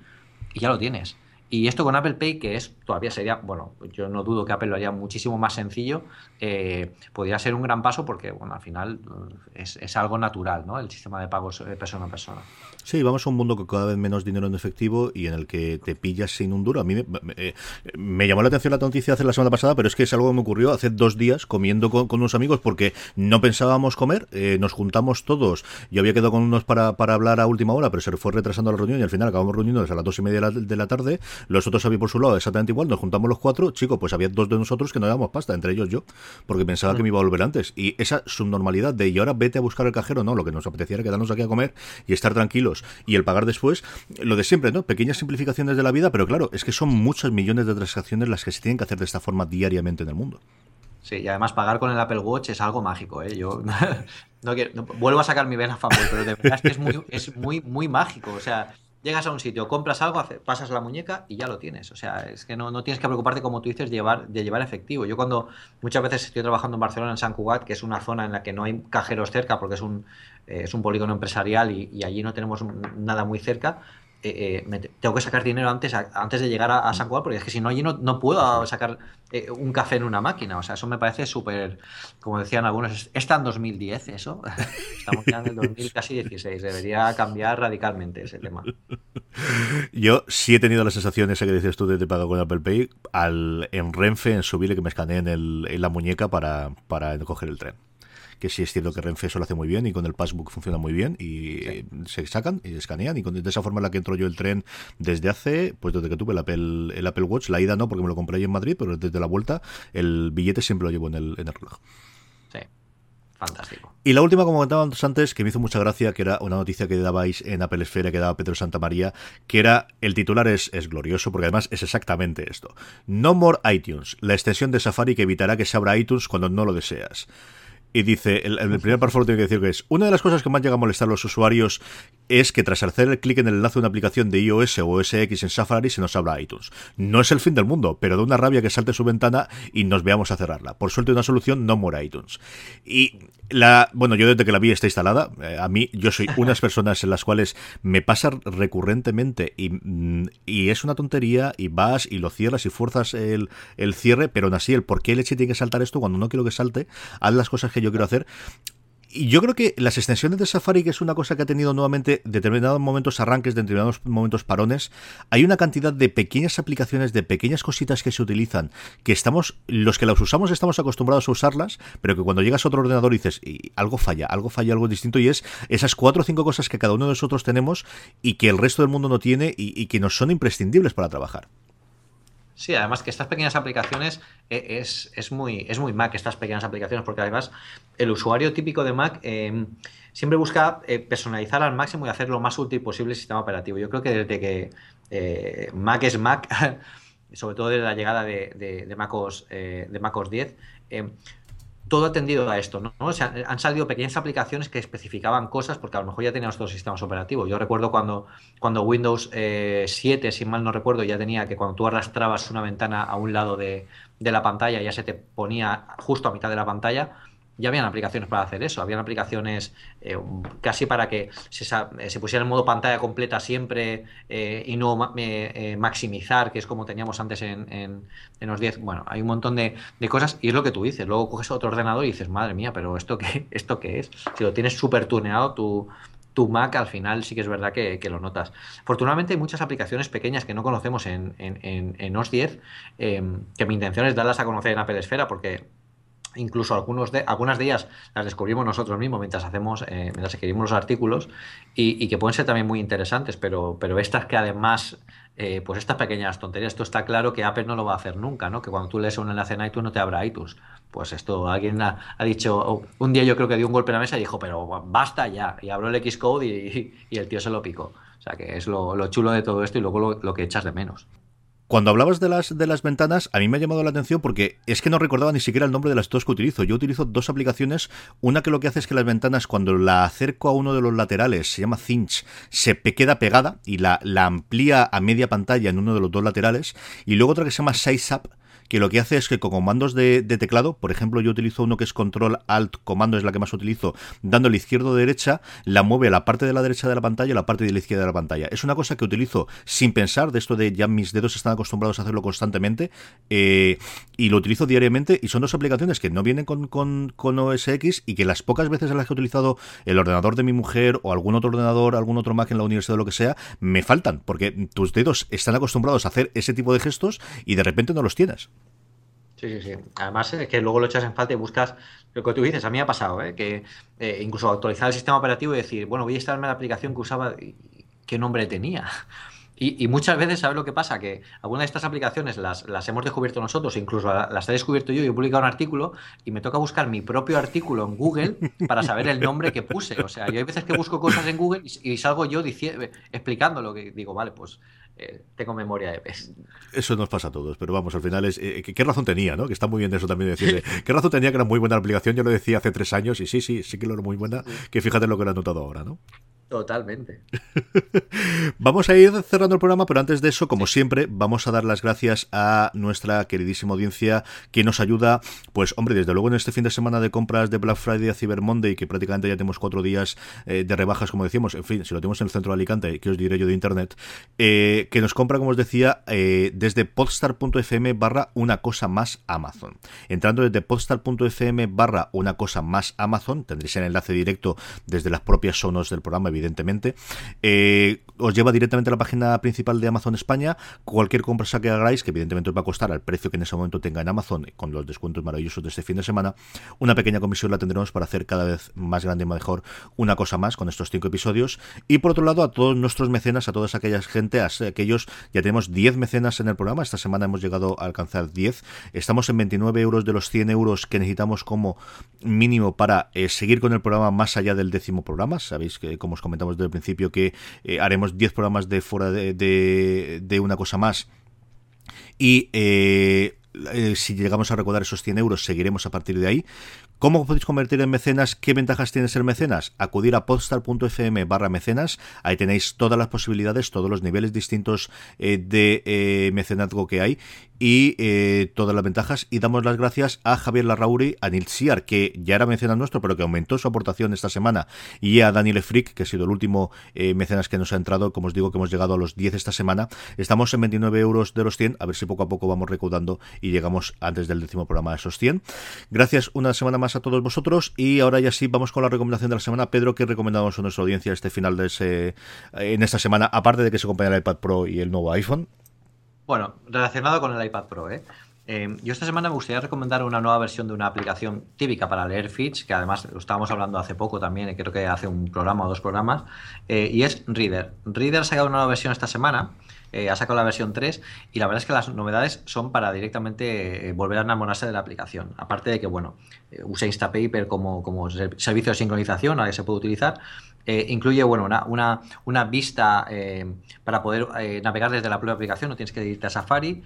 y ya lo tienes. Y esto con Apple Pay, que es todavía sería, bueno, yo no dudo que Apple lo haría muchísimo más sencillo, eh, podría ser un gran paso porque, bueno, al final eh, es, es, algo natural, ¿no? El sistema de pagos de persona a persona. Sí, vamos a un mundo con cada vez menos dinero en efectivo y en el que te pillas sin un duro. A mí me, eh, llamó la atención la noticia hace la semana pasada, pero es que es algo que me ocurrió hace dos días comiendo con, unos amigos porque no pensábamos comer, eh, nos juntamos todos. Yo había quedado con unos para, para hablar a última hora, pero se fue retrasando la reunión y al final acabamos reuniéndonos a las dos y media de la, tarde. Los otros habían por su lado exactamente igual, nos juntamos los cuatro. Chicos, pues había dos de nosotros que no dábamos pasta, entre ellos yo, porque pensaba que me iba a volver antes. Y esa subnormalidad de y ahora vete a buscar el cajero, no, lo que nos apetecía era quedarnos aquí a comer y estar tranquilos y el pagar de después, lo de siempre, ¿no? Pequeñas simplificaciones de la vida, pero claro, es que son muchas millones de transacciones las que se tienen que hacer de esta forma diariamente en el mundo. Sí, y además pagar con el Apple Watch es algo mágico, ¿eh? Yo no, quiero, vuelvo a sacar mi vena fanboy, pero de verdad es que es muy, es muy, muy mágico. O sea, llegas a un sitio, compras algo, pasas la muñeca y ya lo tienes. O sea, es que no, no, tienes que preocuparte, como tú dices, de llevar, de llevar efectivo. Yo cuando muchas veces estoy trabajando en Barcelona, en San Cugat, que es una zona en la que no hay cajeros cerca porque es un, eh, es un polígono empresarial y, allí no tenemos nada muy cerca, eh, eh, tengo que sacar dinero antes, antes de llegar a, San Juan, porque es que si no, allí no, no puedo sacar un café en una máquina. O sea, eso me parece súper, como decían algunos, está en 2010 eso. Estamos ya en el 2000, casi 16. Debería cambiar radicalmente ese tema. Yo sí he tenido la sensación esa que dices tú de te pago con Apple Pay al, en Renfe, en subir y que me escaneen en la muñeca para, para coger el tren que sí es cierto que Renfe eso lo hace muy bien y con el Passbook funciona muy bien y se sacan y escanean y con, de esa forma en la que entro yo el tren desde hace, pues desde que tuve el Apple, el Apple Watch, la ida no porque me lo compré ahí en Madrid, pero desde la vuelta el billete siempre lo llevo en el, en el reloj. Sí. Fantástico. Y la última, como comentábamos antes, que me hizo mucha gracia, que era una noticia que dabais en Apple Esfera, que daba Pedro Santa María, que era, el titular es, es glorioso, porque además es exactamente esto. No more iTunes, la extensión de Safari que evitará que se abra iTunes cuando no lo deseas. Y dice, el, el primer párrafo lo tiene que decir que es, una de las cosas que más llega a molestar a los usuarios es que tras hacer el clic en el enlace de una aplicación de iOS o OS X en Safari se nos abra iTunes. No es el fin del mundo, pero de una rabia que salte su ventana y nos veamos a cerrarla. Por suerte una solución no muera iTunes. Y la, bueno, yo desde que la vi está instalada, eh, a mí yo soy unas personas en las cuales me pasa recurrentemente y, mm, y, es una tontería y vas y lo cierras y fuerzas el, el cierre, pero aún así el por qué leche tiene que saltar esto cuando no quiero que salte, haz las cosas que yo quiero hacer y yo creo que las extensiones de Safari, que es una cosa que ha tenido nuevamente determinados momentos arranques, de determinados momentos parones, hay una cantidad de pequeñas aplicaciones, de pequeñas cositas que se utilizan, que estamos, los que las usamos estamos acostumbrados a usarlas, pero que cuando llegas a otro ordenador dices, y algo falla, algo falla, algo distinto, y es esas cuatro o cinco cosas que cada uno de nosotros tenemos y que el resto del mundo no tiene y que nos son imprescindibles para trabajar. Sí, además que estas pequeñas aplicaciones eh, es, muy, es muy Mac, estas pequeñas aplicaciones, porque además el usuario típico de Mac em, siempre busca eh, personalizar al máximo y hacer lo más útil posible el sistema operativo. Yo creo que desde que eh, Mac es Mac, sobre todo desde la llegada de, de, de MacOS, de MacOS 10, em, todo ha tendido a esto, ¿no? O sea, han salido pequeñas aplicaciones que especificaban cosas porque a lo mejor ya teníamos todos los sistemas operativos. Yo recuerdo cuando, cuando Windows 7, eh, si mal no recuerdo, ya tenía que cuando tú arrastrabas una ventana a un lado de, de la pantalla ya se te ponía justo a mitad de la pantalla ya habían aplicaciones para hacer eso, habían aplicaciones eh, casi para que se, eh, se, pusiera en modo pantalla completa siempre eh, y no maximizar, que es como teníamos antes en, en, los 10. Bueno, hay un montón de, cosas y es lo que tú dices. Luego coges otro ordenador y dices, madre mía, pero ¿esto qué, esto qué es? Si lo tienes súper tuneado, tu, tu Mac al final sí que es verdad que, lo notas. Afortunadamente hay muchas aplicaciones pequeñas que no conocemos en, en, en OS 10, que mi intención es darlas a conocer en Apple Esfera porque Incluso algunos de, algunas de ellas las descubrimos nosotros mismos mientras hacemos, eh, mientras escribimos los artículos y, que pueden ser también muy interesantes, pero, pero estas que además, eh, pues estas pequeñas tonterías, esto está claro que Apple no lo va a hacer nunca, ¿no? Que cuando tú lees un enlace en iTunes no te abra iTunes. Pues esto alguien ha, dicho, un día yo creo que dio un golpe en la mesa y dijo, pero basta ya, y abrió el Xcode y, y, el tío se lo picó. O sea que es lo, chulo de todo esto y luego lo que echas de menos. Cuando hablabas de las, de las ventanas, a mí me ha llamado la atención porque es que no recordaba ni siquiera el nombre de las dos que utilizo. Yo utilizo dos aplicaciones. Una que lo que hace es que las ventanas, cuando la acerco a uno de los laterales, se llama Cinch, se queda pegada y la, amplía a media pantalla en uno de los dos laterales. Y luego otra que se llama Size Up, que lo que hace es que con comandos de, teclado, por ejemplo, yo utilizo uno que es control alt comando, es la que más utilizo, dándole izquierdo o derecha, la mueve a la parte de la derecha de la pantalla a la parte de la izquierda de la pantalla. Es una cosa que utilizo sin pensar, de esto de ya mis dedos están acostumbrados a hacerlo constantemente, eh, y lo utilizo diariamente, y son dos aplicaciones que no vienen con, con, con OS X y que las pocas veces en las que he utilizado el ordenador de mi mujer o algún otro ordenador, algún otro Mac en la universidad o lo que sea, me faltan, porque tus dedos están acostumbrados a hacer ese tipo de gestos y de repente no los tienes. Sí, sí, sí. Además es que luego lo echas en falta y buscas lo que tú dices. A mí me ha pasado, ¿eh? que eh, incluso actualizar el sistema operativo y decir, bueno, voy a instalarme la aplicación que usaba, ¿qué nombre tenía? Y, muchas veces, ¿sabes lo que pasa? Que algunas de estas aplicaciones las, las hemos descubierto nosotros, incluso las he descubierto yo y he publicado un artículo y me toca buscar mi propio artículo en Google para saber el nombre que puse. O sea, yo hay veces que busco cosas en Google y, salgo yo diciendo, explicándolo, que digo, vale, pues eh, tengo memoria de pez. Eso nos pasa a todos, pero vamos, al final es. Eh, ¿Qué razón tenía, no? Que está muy bien eso también decirle. ¿Qué razón tenía que era muy buena la aplicación? Yo lo decía hace tres años y sí, sí, sí que lo era muy buena. Que fíjate lo que lo he notado ahora, ¿no? Totalmente. vamos a ir cerrando el programa, pero antes de eso, como siempre, vamos a dar las gracias a nuestra queridísima audiencia que nos ayuda, pues hombre, desde luego en este fin de semana de compras de Black Friday a Cyber Monday, que prácticamente ya tenemos cuatro días eh, de rebajas, como decíamos, en fin, si lo tenemos en el centro de Alicante, que os diré yo de internet, eh, que nos compra, como os decía, eh, desde podstar.fm barra una cosa más Amazon. Entrando desde podstar.fm barra una cosa más Amazon, tendréis el enlace directo desde las propias zonas del programa evidentemente. Eh, os lleva directamente a la página principal de Amazon España. Cualquier compra que hagáis, que evidentemente os va a costar al precio que en ese momento tenga en Amazon, con los descuentos maravillosos de este fin de semana, una pequeña comisión la tendremos para hacer cada vez más grande y mejor una cosa más con estos cinco episodios. Y por otro lado, a todos nuestros mecenas, a todas aquellas gente, a aquellos, ya tenemos 10 mecenas en el programa. Esta semana hemos llegado a alcanzar 10. Estamos en 29 euros de los 100 euros que necesitamos como mínimo para eh, seguir con el programa más allá del décimo programa. Sabéis que, como os comentamos desde el principio que eh, haremos 10 programas de fuera de, una cosa más. Y eh, eh, si llegamos a recordar esos 100 euros, seguiremos a partir de ahí. ¿Cómo podéis convertir en mecenas? ¿Qué ventajas tiene ser mecenas? Acudir a podstar.fm barra mecenas. Ahí tenéis todas las posibilidades, todos los niveles distintos de mecenazgo que hay. y eh, todas las ventajas. Y damos las gracias a Javier Larrauri, a Nils Siar, que ya era mecenas nuestro, pero que aumentó su aportación esta semana, y a Daniel Frick, que ha sido el último eh, mecenas que nos ha entrado. Como os digo, que hemos llegado a los 10 esta semana. Estamos en 29 euros de los 100, a ver si poco a poco vamos recaudando y llegamos antes del décimo programa a esos 100. Gracias una semana más a todos vosotros, y ahora ya sí, vamos con la recomendación de la semana. Pedro, ¿qué recomendamos a nuestra audiencia este final de ese, en esta semana, aparte de que se acompaña el iPad Pro y el nuevo iPhone? Bueno, relacionado con el iPad Pro, ¿eh? ¿eh? yo esta semana me gustaría recomendar una nueva versión de una aplicación típica para leer feeds, que además lo estábamos hablando hace poco también, creo que hace un programa o dos programas, eh, y es Reader. Reader ha sacado una nueva versión esta semana, eh, ha sacado la versión 3, y la verdad es que las novedades son para directamente volver a enamorarse de la aplicación. Aparte de que, bueno, usa Instapaper como, como servicio de sincronización, a que se puede utilizar, eh, incluye bueno, una, una, vista eh, para poder eh, navegar desde la propia aplicación, no tienes que irte a Safari.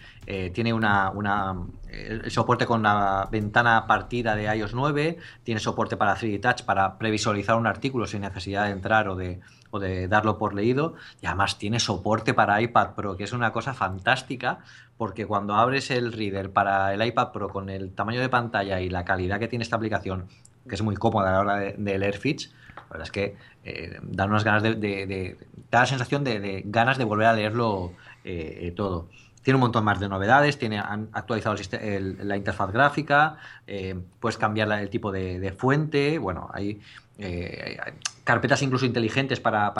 tiene una, una el soporte con la ventana partida de iOS 9, tiene soporte para 3D Touch para previsualizar un artículo sin necesidad de entrar o de, o de darlo por leído. Y además tiene soporte para iPad Pro, que es una cosa fantástica, porque cuando abres el reader para el iPad Pro con el tamaño de pantalla y la calidad que tiene esta aplicación, que es muy cómoda a la hora de, leer feeds, la verdad es que eh, dan unas ganas de, da la sensación de, ganas de volver a leerlo eh, eh, todo. Tiene un montón más de novedades, tiene, han actualizado la interfaz gráfica, puedes cambiar el tipo de, fuente, bueno, hay, carpetas incluso inteligentes para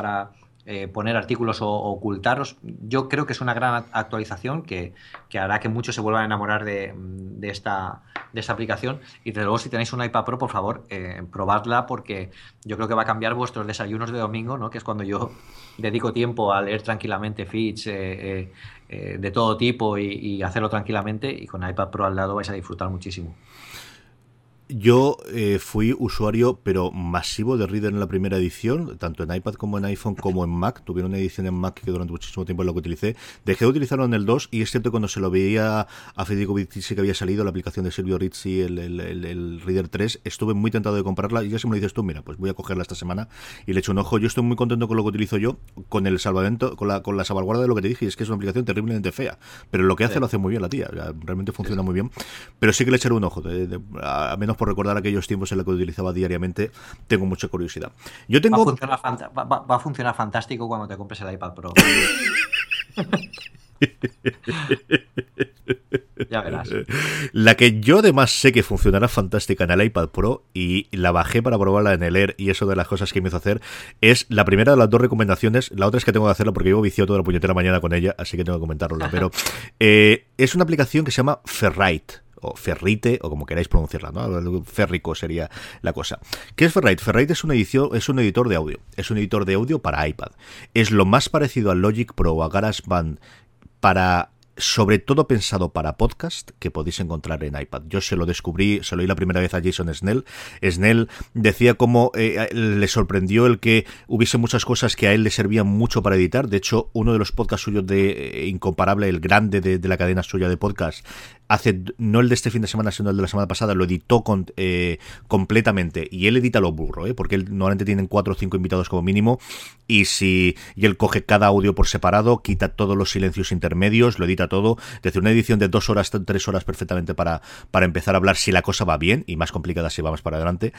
eh, poner artículos o, ocultarlos. Yo creo que es una gran actualización que, hará que muchos se vuelvan a enamorar de, esta, de esta aplicación. Y desde luego, si tenéis un iPad Pro, por favor, eh, probadla porque yo creo que va a cambiar vuestros desayunos de domingo, ¿no? que es cuando yo dedico tiempo a leer tranquilamente feeds eh, de todo tipo y, y hacerlo tranquilamente. Y con iPad Pro al lado vais a disfrutar muchísimo. Yo eh, fui usuario, pero masivo de Reader en la primera edición, tanto en iPad como en iPhone como en Mac. Tuve una edición en Mac que durante muchísimo tiempo es lo que utilicé. Dejé de utilizarlo en el 2 y es cierto que cuando se lo veía a Federico Vitici que había salido la aplicación de Silvio Rizzi, el, el, Reader 3, estuve muy tentado de comprarla y ya si me lo dices tú, mira, pues voy a cogerla esta semana y le echo un ojo. Yo estoy muy contento con lo que utilizo yo, con el salvamento, con la, con la salvaguarda de lo que te dije, y es que es una aplicación terriblemente fea, pero lo que hace lo hace muy bien la tía, realmente funciona muy bien. Pero sí que le echaré un ojo, a menos por recordar aquellos tiempos en la que utilizaba diariamente, tengo mucha curiosidad. Yo tengo... Va a funcionar, fantástico cuando te compres el iPad Pro. ya verás. La que yo además sé que funcionará fantástica en el iPad Pro y la bajé para probarla en el Air y eso de las cosas que me hizo hacer es la primera de las dos recomendaciones. La otra es que tengo que hacerlo porque llevo viciado toda la puñetera mañana con ella, así que tengo que comentarlo. Pero eh, es una aplicación que se llama Ferrite o Ferrite, o como queráis pronunciarla, ¿no? Ferrico sería la cosa. ¿Qué es Ferrite? Ferrite es un, es un editor de audio. Es un editor de audio para iPad. Es lo más parecido al Logic Pro o a GarageBand para sobre todo pensado para podcast que podéis encontrar en iPad. Yo se lo descubrí, se lo oí la primera vez a Jason Snell. Snell decía cómo eh, le sorprendió el que hubiese muchas cosas que a él le servían mucho para editar. De hecho, uno de los podcasts suyos de eh, Incomparable, el grande de, de, la cadena suya de podcast, hace, no el de este fin de semana, sino el de la semana pasada, lo editó con, eh, completamente. Y él edita lo burro, ¿eh? porque él normalmente tienen cuatro o cinco invitados como mínimo. Y si y él coge cada audio por separado, quita todos los silencios intermedios, lo edita todo. Desde una edición de dos horas, tres horas perfectamente para, para empezar a hablar si la cosa va bien, y más complicada si vamos para adelante.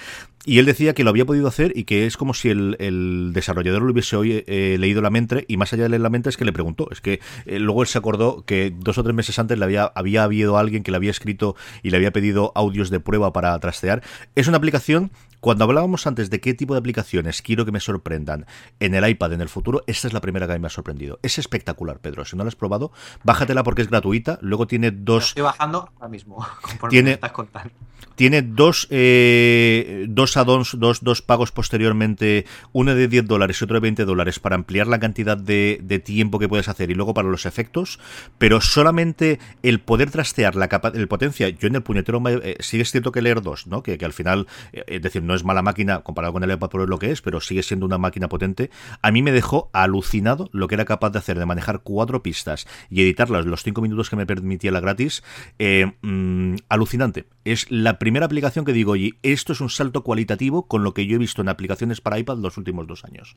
Y él decía que lo había podido hacer y que es como si el, el desarrollador lo hubiese hoy, eh, leído la mente, y más allá de leer la mente es que le preguntó. Es que eh, luego él se acordó que dos o tres meses antes le había, había habido alguien que le había escrito y le había pedido audios de prueba para trastear. Es una aplicación cuando hablábamos antes de qué tipo de aplicaciones quiero que me sorprendan en el iPad en el futuro, esta es la primera que me ha sorprendido. Es espectacular, Pedro. Si no la has probado, bájatela porque es gratuita. Luego tiene dos. estoy bajando ahora mismo. Tiene, tiene dos, eh, dos addons, dos, dos pagos posteriormente, uno de 10 dólares y otro de 20 dólares para ampliar la cantidad de, de tiempo que puedes hacer y luego para los efectos. Pero solamente el poder trastear la capa el potencia. Yo en el puñetero eh, sigue siendo que leer 2, ¿no? Que, que al final, eh, es decir, no es mala máquina comparado con el iPad Pro lo que es, pero sigue siendo una máquina potente. A mí me dejó alucinado lo que era capaz de hacer, de manejar cuatro pistas y editarlas los cinco minutos que me permitía la gratis. Eh, mm, alucinante. Es la primera aplicación que digo, y esto es un salto cualitativo con lo que yo he visto en aplicaciones para iPad los últimos dos años.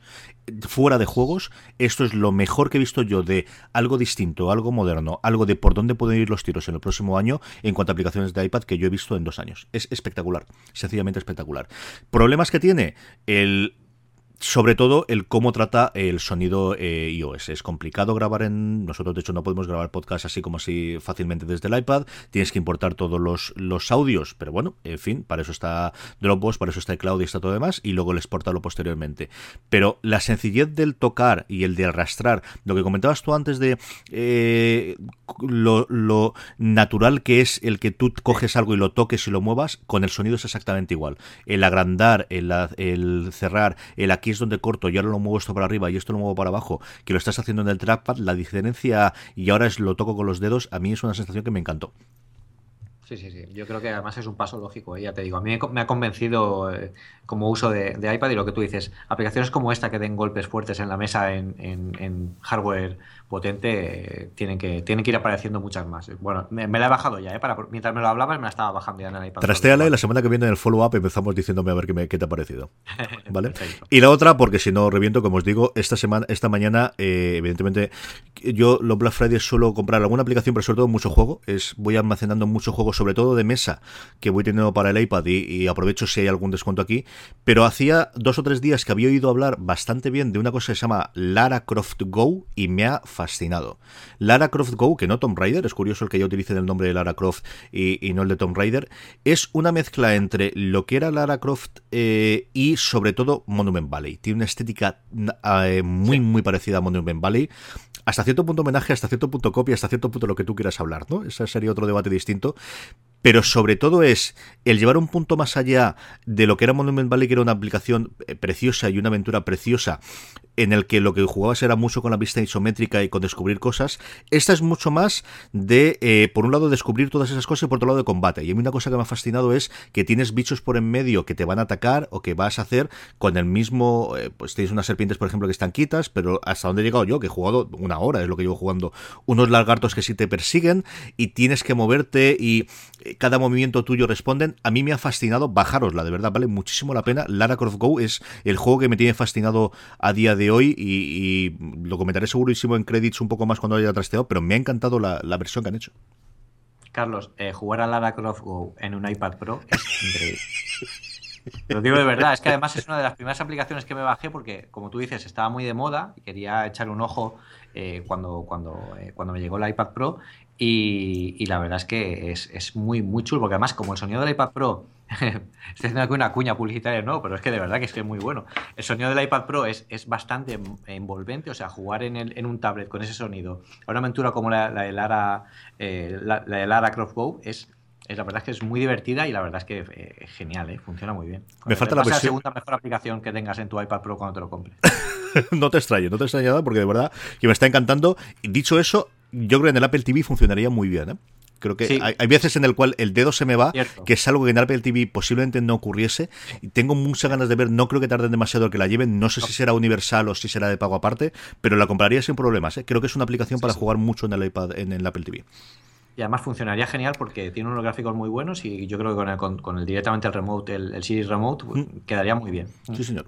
Fuera de juegos, esto es lo mejor que he visto yo de algo distinto, algo moderno, algo de por dónde pueden ir los tiros en el próximo año en cuanto a aplicaciones de iPad que yo he visto en dos años. Es espectacular, sencillamente espectacular. ¿Problemas que tiene? El sobre todo el cómo trata el sonido eh, iOS. Es complicado grabar en. Nosotros, de hecho, no podemos grabar podcast así como así fácilmente desde el iPad. Tienes que importar todos los, los audios, pero bueno, en fin, para eso está Dropbox, para eso está iCloud y está todo demás, y luego el exportarlo posteriormente. Pero la sencillez del tocar y el de arrastrar, lo que comentabas tú antes de eh, lo, lo, natural que es el que tú coges algo y lo toques y lo muevas, con el sonido es exactamente igual. El agrandar, el, el cerrar, el aquí es donde corto y ahora lo muevo esto para arriba y esto lo muevo para abajo, que lo estás haciendo en el trackpad, la diferencia y ahora es lo toco con los dedos, a mí es una sensación que me encantó. Sí, sí, sí. Yo creo que además es un paso lógico, ¿eh? ya te digo. A mí me ha convencido eh, como uso de, iPad y lo que tú dices, aplicaciones como esta que den golpes fuertes en la mesa en, en hardware potente, tienen, que, tienen que ir apareciendo muchas más. Bueno, me, la he bajado ya, ¿eh? Para, mientras me lo hablabas, me la estaba bajando ya en el iPad. Trastéala y la semana que viene en el follow-up empezamos diciéndome a ver qué, qué te ha parecido. ¿Vale? y la otra, porque si no reviento, como os digo, esta semana, esta mañana, eh, evidentemente, yo los Black Friday suelo comprar alguna aplicación, pero sobre todo mucho juego. Es, voy almacenando mucho juego, sobre todo de mesa, que voy teniendo para el iPad y, y aprovecho si hay algún descuento aquí. Pero hacía dos o tres días que había oído hablar bastante bien de una cosa que se llama Lara Croft Go y me ha fascinado. Lara Croft Go, que no Tomb Raider, es curioso el que yo utilice el nombre de Lara Croft y, no el de Tomb Raider, es una mezcla entre lo que era Lara Croft eh, y sobre todo Monument Valley. Tiene una estética eh, muy, muy parecida a Monument Valley hasta cierto punto homenaje, hasta cierto punto copia, hasta cierto punto lo que tú quieras hablar, ¿no? Ese sería otro debate distinto pero sobre todo es el llevar un punto más allá de lo que era Monument Valley, que era una aplicación eh, preciosa y una aventura preciosa, en el que lo que jugabas era mucho con la vista isométrica y con descubrir cosas. Esta es mucho más de, eh, por un lado, descubrir todas esas cosas y por otro lado, de combate. Y a mí una cosa que me ha fascinado es que tienes bichos por en medio que te van a atacar o que vas a hacer con el mismo. Eh, pues tienes unas serpientes, por ejemplo, que están quitas, pero hasta donde he llegado yo, que he jugado una hora, es lo que llevo jugando, unos lagartos que sí te persiguen y tienes que moverte y cada movimiento tuyo responden. A mí me ha fascinado, bajarosla, de verdad, vale muchísimo la pena. Lara Croft Go es el juego que me tiene fascinado a día de hoy y, lo comentaré segurísimo en credits un poco más cuando haya trasteado, pero me ha encantado la, versión que han hecho. Carlos, eh, jugar a Lara Croft Go en un iPad Pro es increíble. Lo digo de verdad, es que además es una de las primeras aplicaciones que me bajé porque, como tú dices, estaba muy de moda y quería echar un ojo eh, cuando, cuando, eh, cuando me llegó el iPad Pro y, la verdad es que es, muy, muy chulo, porque además, como el sonido del iPad Pro, estoy haciendo aquí una cuña publicitaria, no, pero es que de verdad que es que es muy bueno. El sonido del iPad Pro es, es bastante envolvente, o sea, jugar en, el, en un tablet con ese sonido, una aventura como la, de Lara, eh, la, de Lara Croft Go, es, es, la verdad es que es muy divertida y la verdad es que eh, es genial, ¿eh? funciona muy bien. Me falta la, segunda mejor aplicación que tengas en tu iPad Pro cuando te lo compres. no te extraño, no te extraño nada porque de verdad que me está encantando. Dicho eso, yo creo que en el Apple TV funcionaría muy bien, ¿eh? Creo que hay, veces en el cual el dedo se me va, que es algo que en Apple TV posiblemente no ocurriese. Y tengo muchas ganas de ver, no creo que tarden demasiado que la lleven. No sé si será universal o si será de pago aparte, pero la compraría sin problemas. ¿eh? Creo que es una aplicación para jugar mucho en el iPad, en el Apple TV. Y además funcionaría genial porque tiene unos gráficos muy buenos y yo creo que con el, directamente el remote, el, Series Remote, pues, mm. quedaría muy bien. Sí, señor.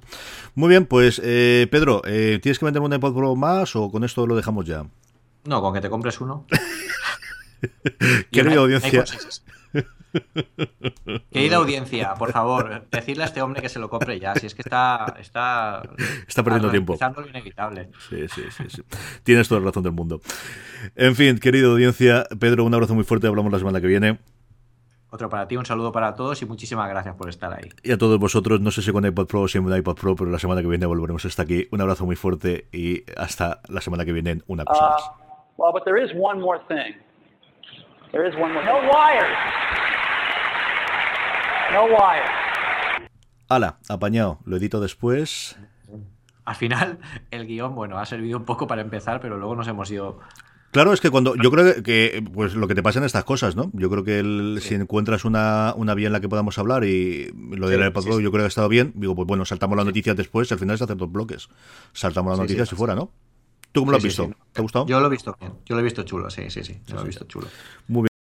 Muy bien, pues eh, Pedro, eh, ¿tienes que vender un iPod Pro más o con esto lo dejamos ya? No, con que te compres uno. Querida audiencia. Querida audiencia, por favor, decirle a este hombre que se lo compre ya. Si es que está. Está, está perdiendo tiempo. lo inevitable. Sí, sí, sí, sí. Tienes toda la razón del mundo. En fin, querida audiencia, Pedro, un abrazo muy fuerte. Hablamos la semana que viene. Otro para ti, un saludo para todos y muchísimas gracias por estar ahí. Y a todos vosotros, no sé si con iPod Pro o sin iPod Pro, pero la semana que viene volveremos hasta aquí. Un abrazo muy fuerte y hasta la semana que viene en una cosa uh, más. Well, but there is one more thing. There is one more. No wires. No wires. Ala, apañado. Lo edito después. Al final, el guion, bueno, ha servido un poco para empezar, pero luego nos hemos ido Claro, es que cuando yo creo que pues lo que te pasa en estas cosas, ¿no? Yo creo que el, si encuentras una, una vía en la que podamos hablar y lo del sí, yo creo que ha estado bien, digo, pues bueno, saltamos las noticias después, al final es hacer dos bloques. Saltamos las noticias y fuera, ¿no? ¿Tú cómo lo has visto? ¿Te ha gustado? Yo lo he visto bien, yo lo he visto chulo, sí, sí, sí, lo he visto chulo. Muy bien.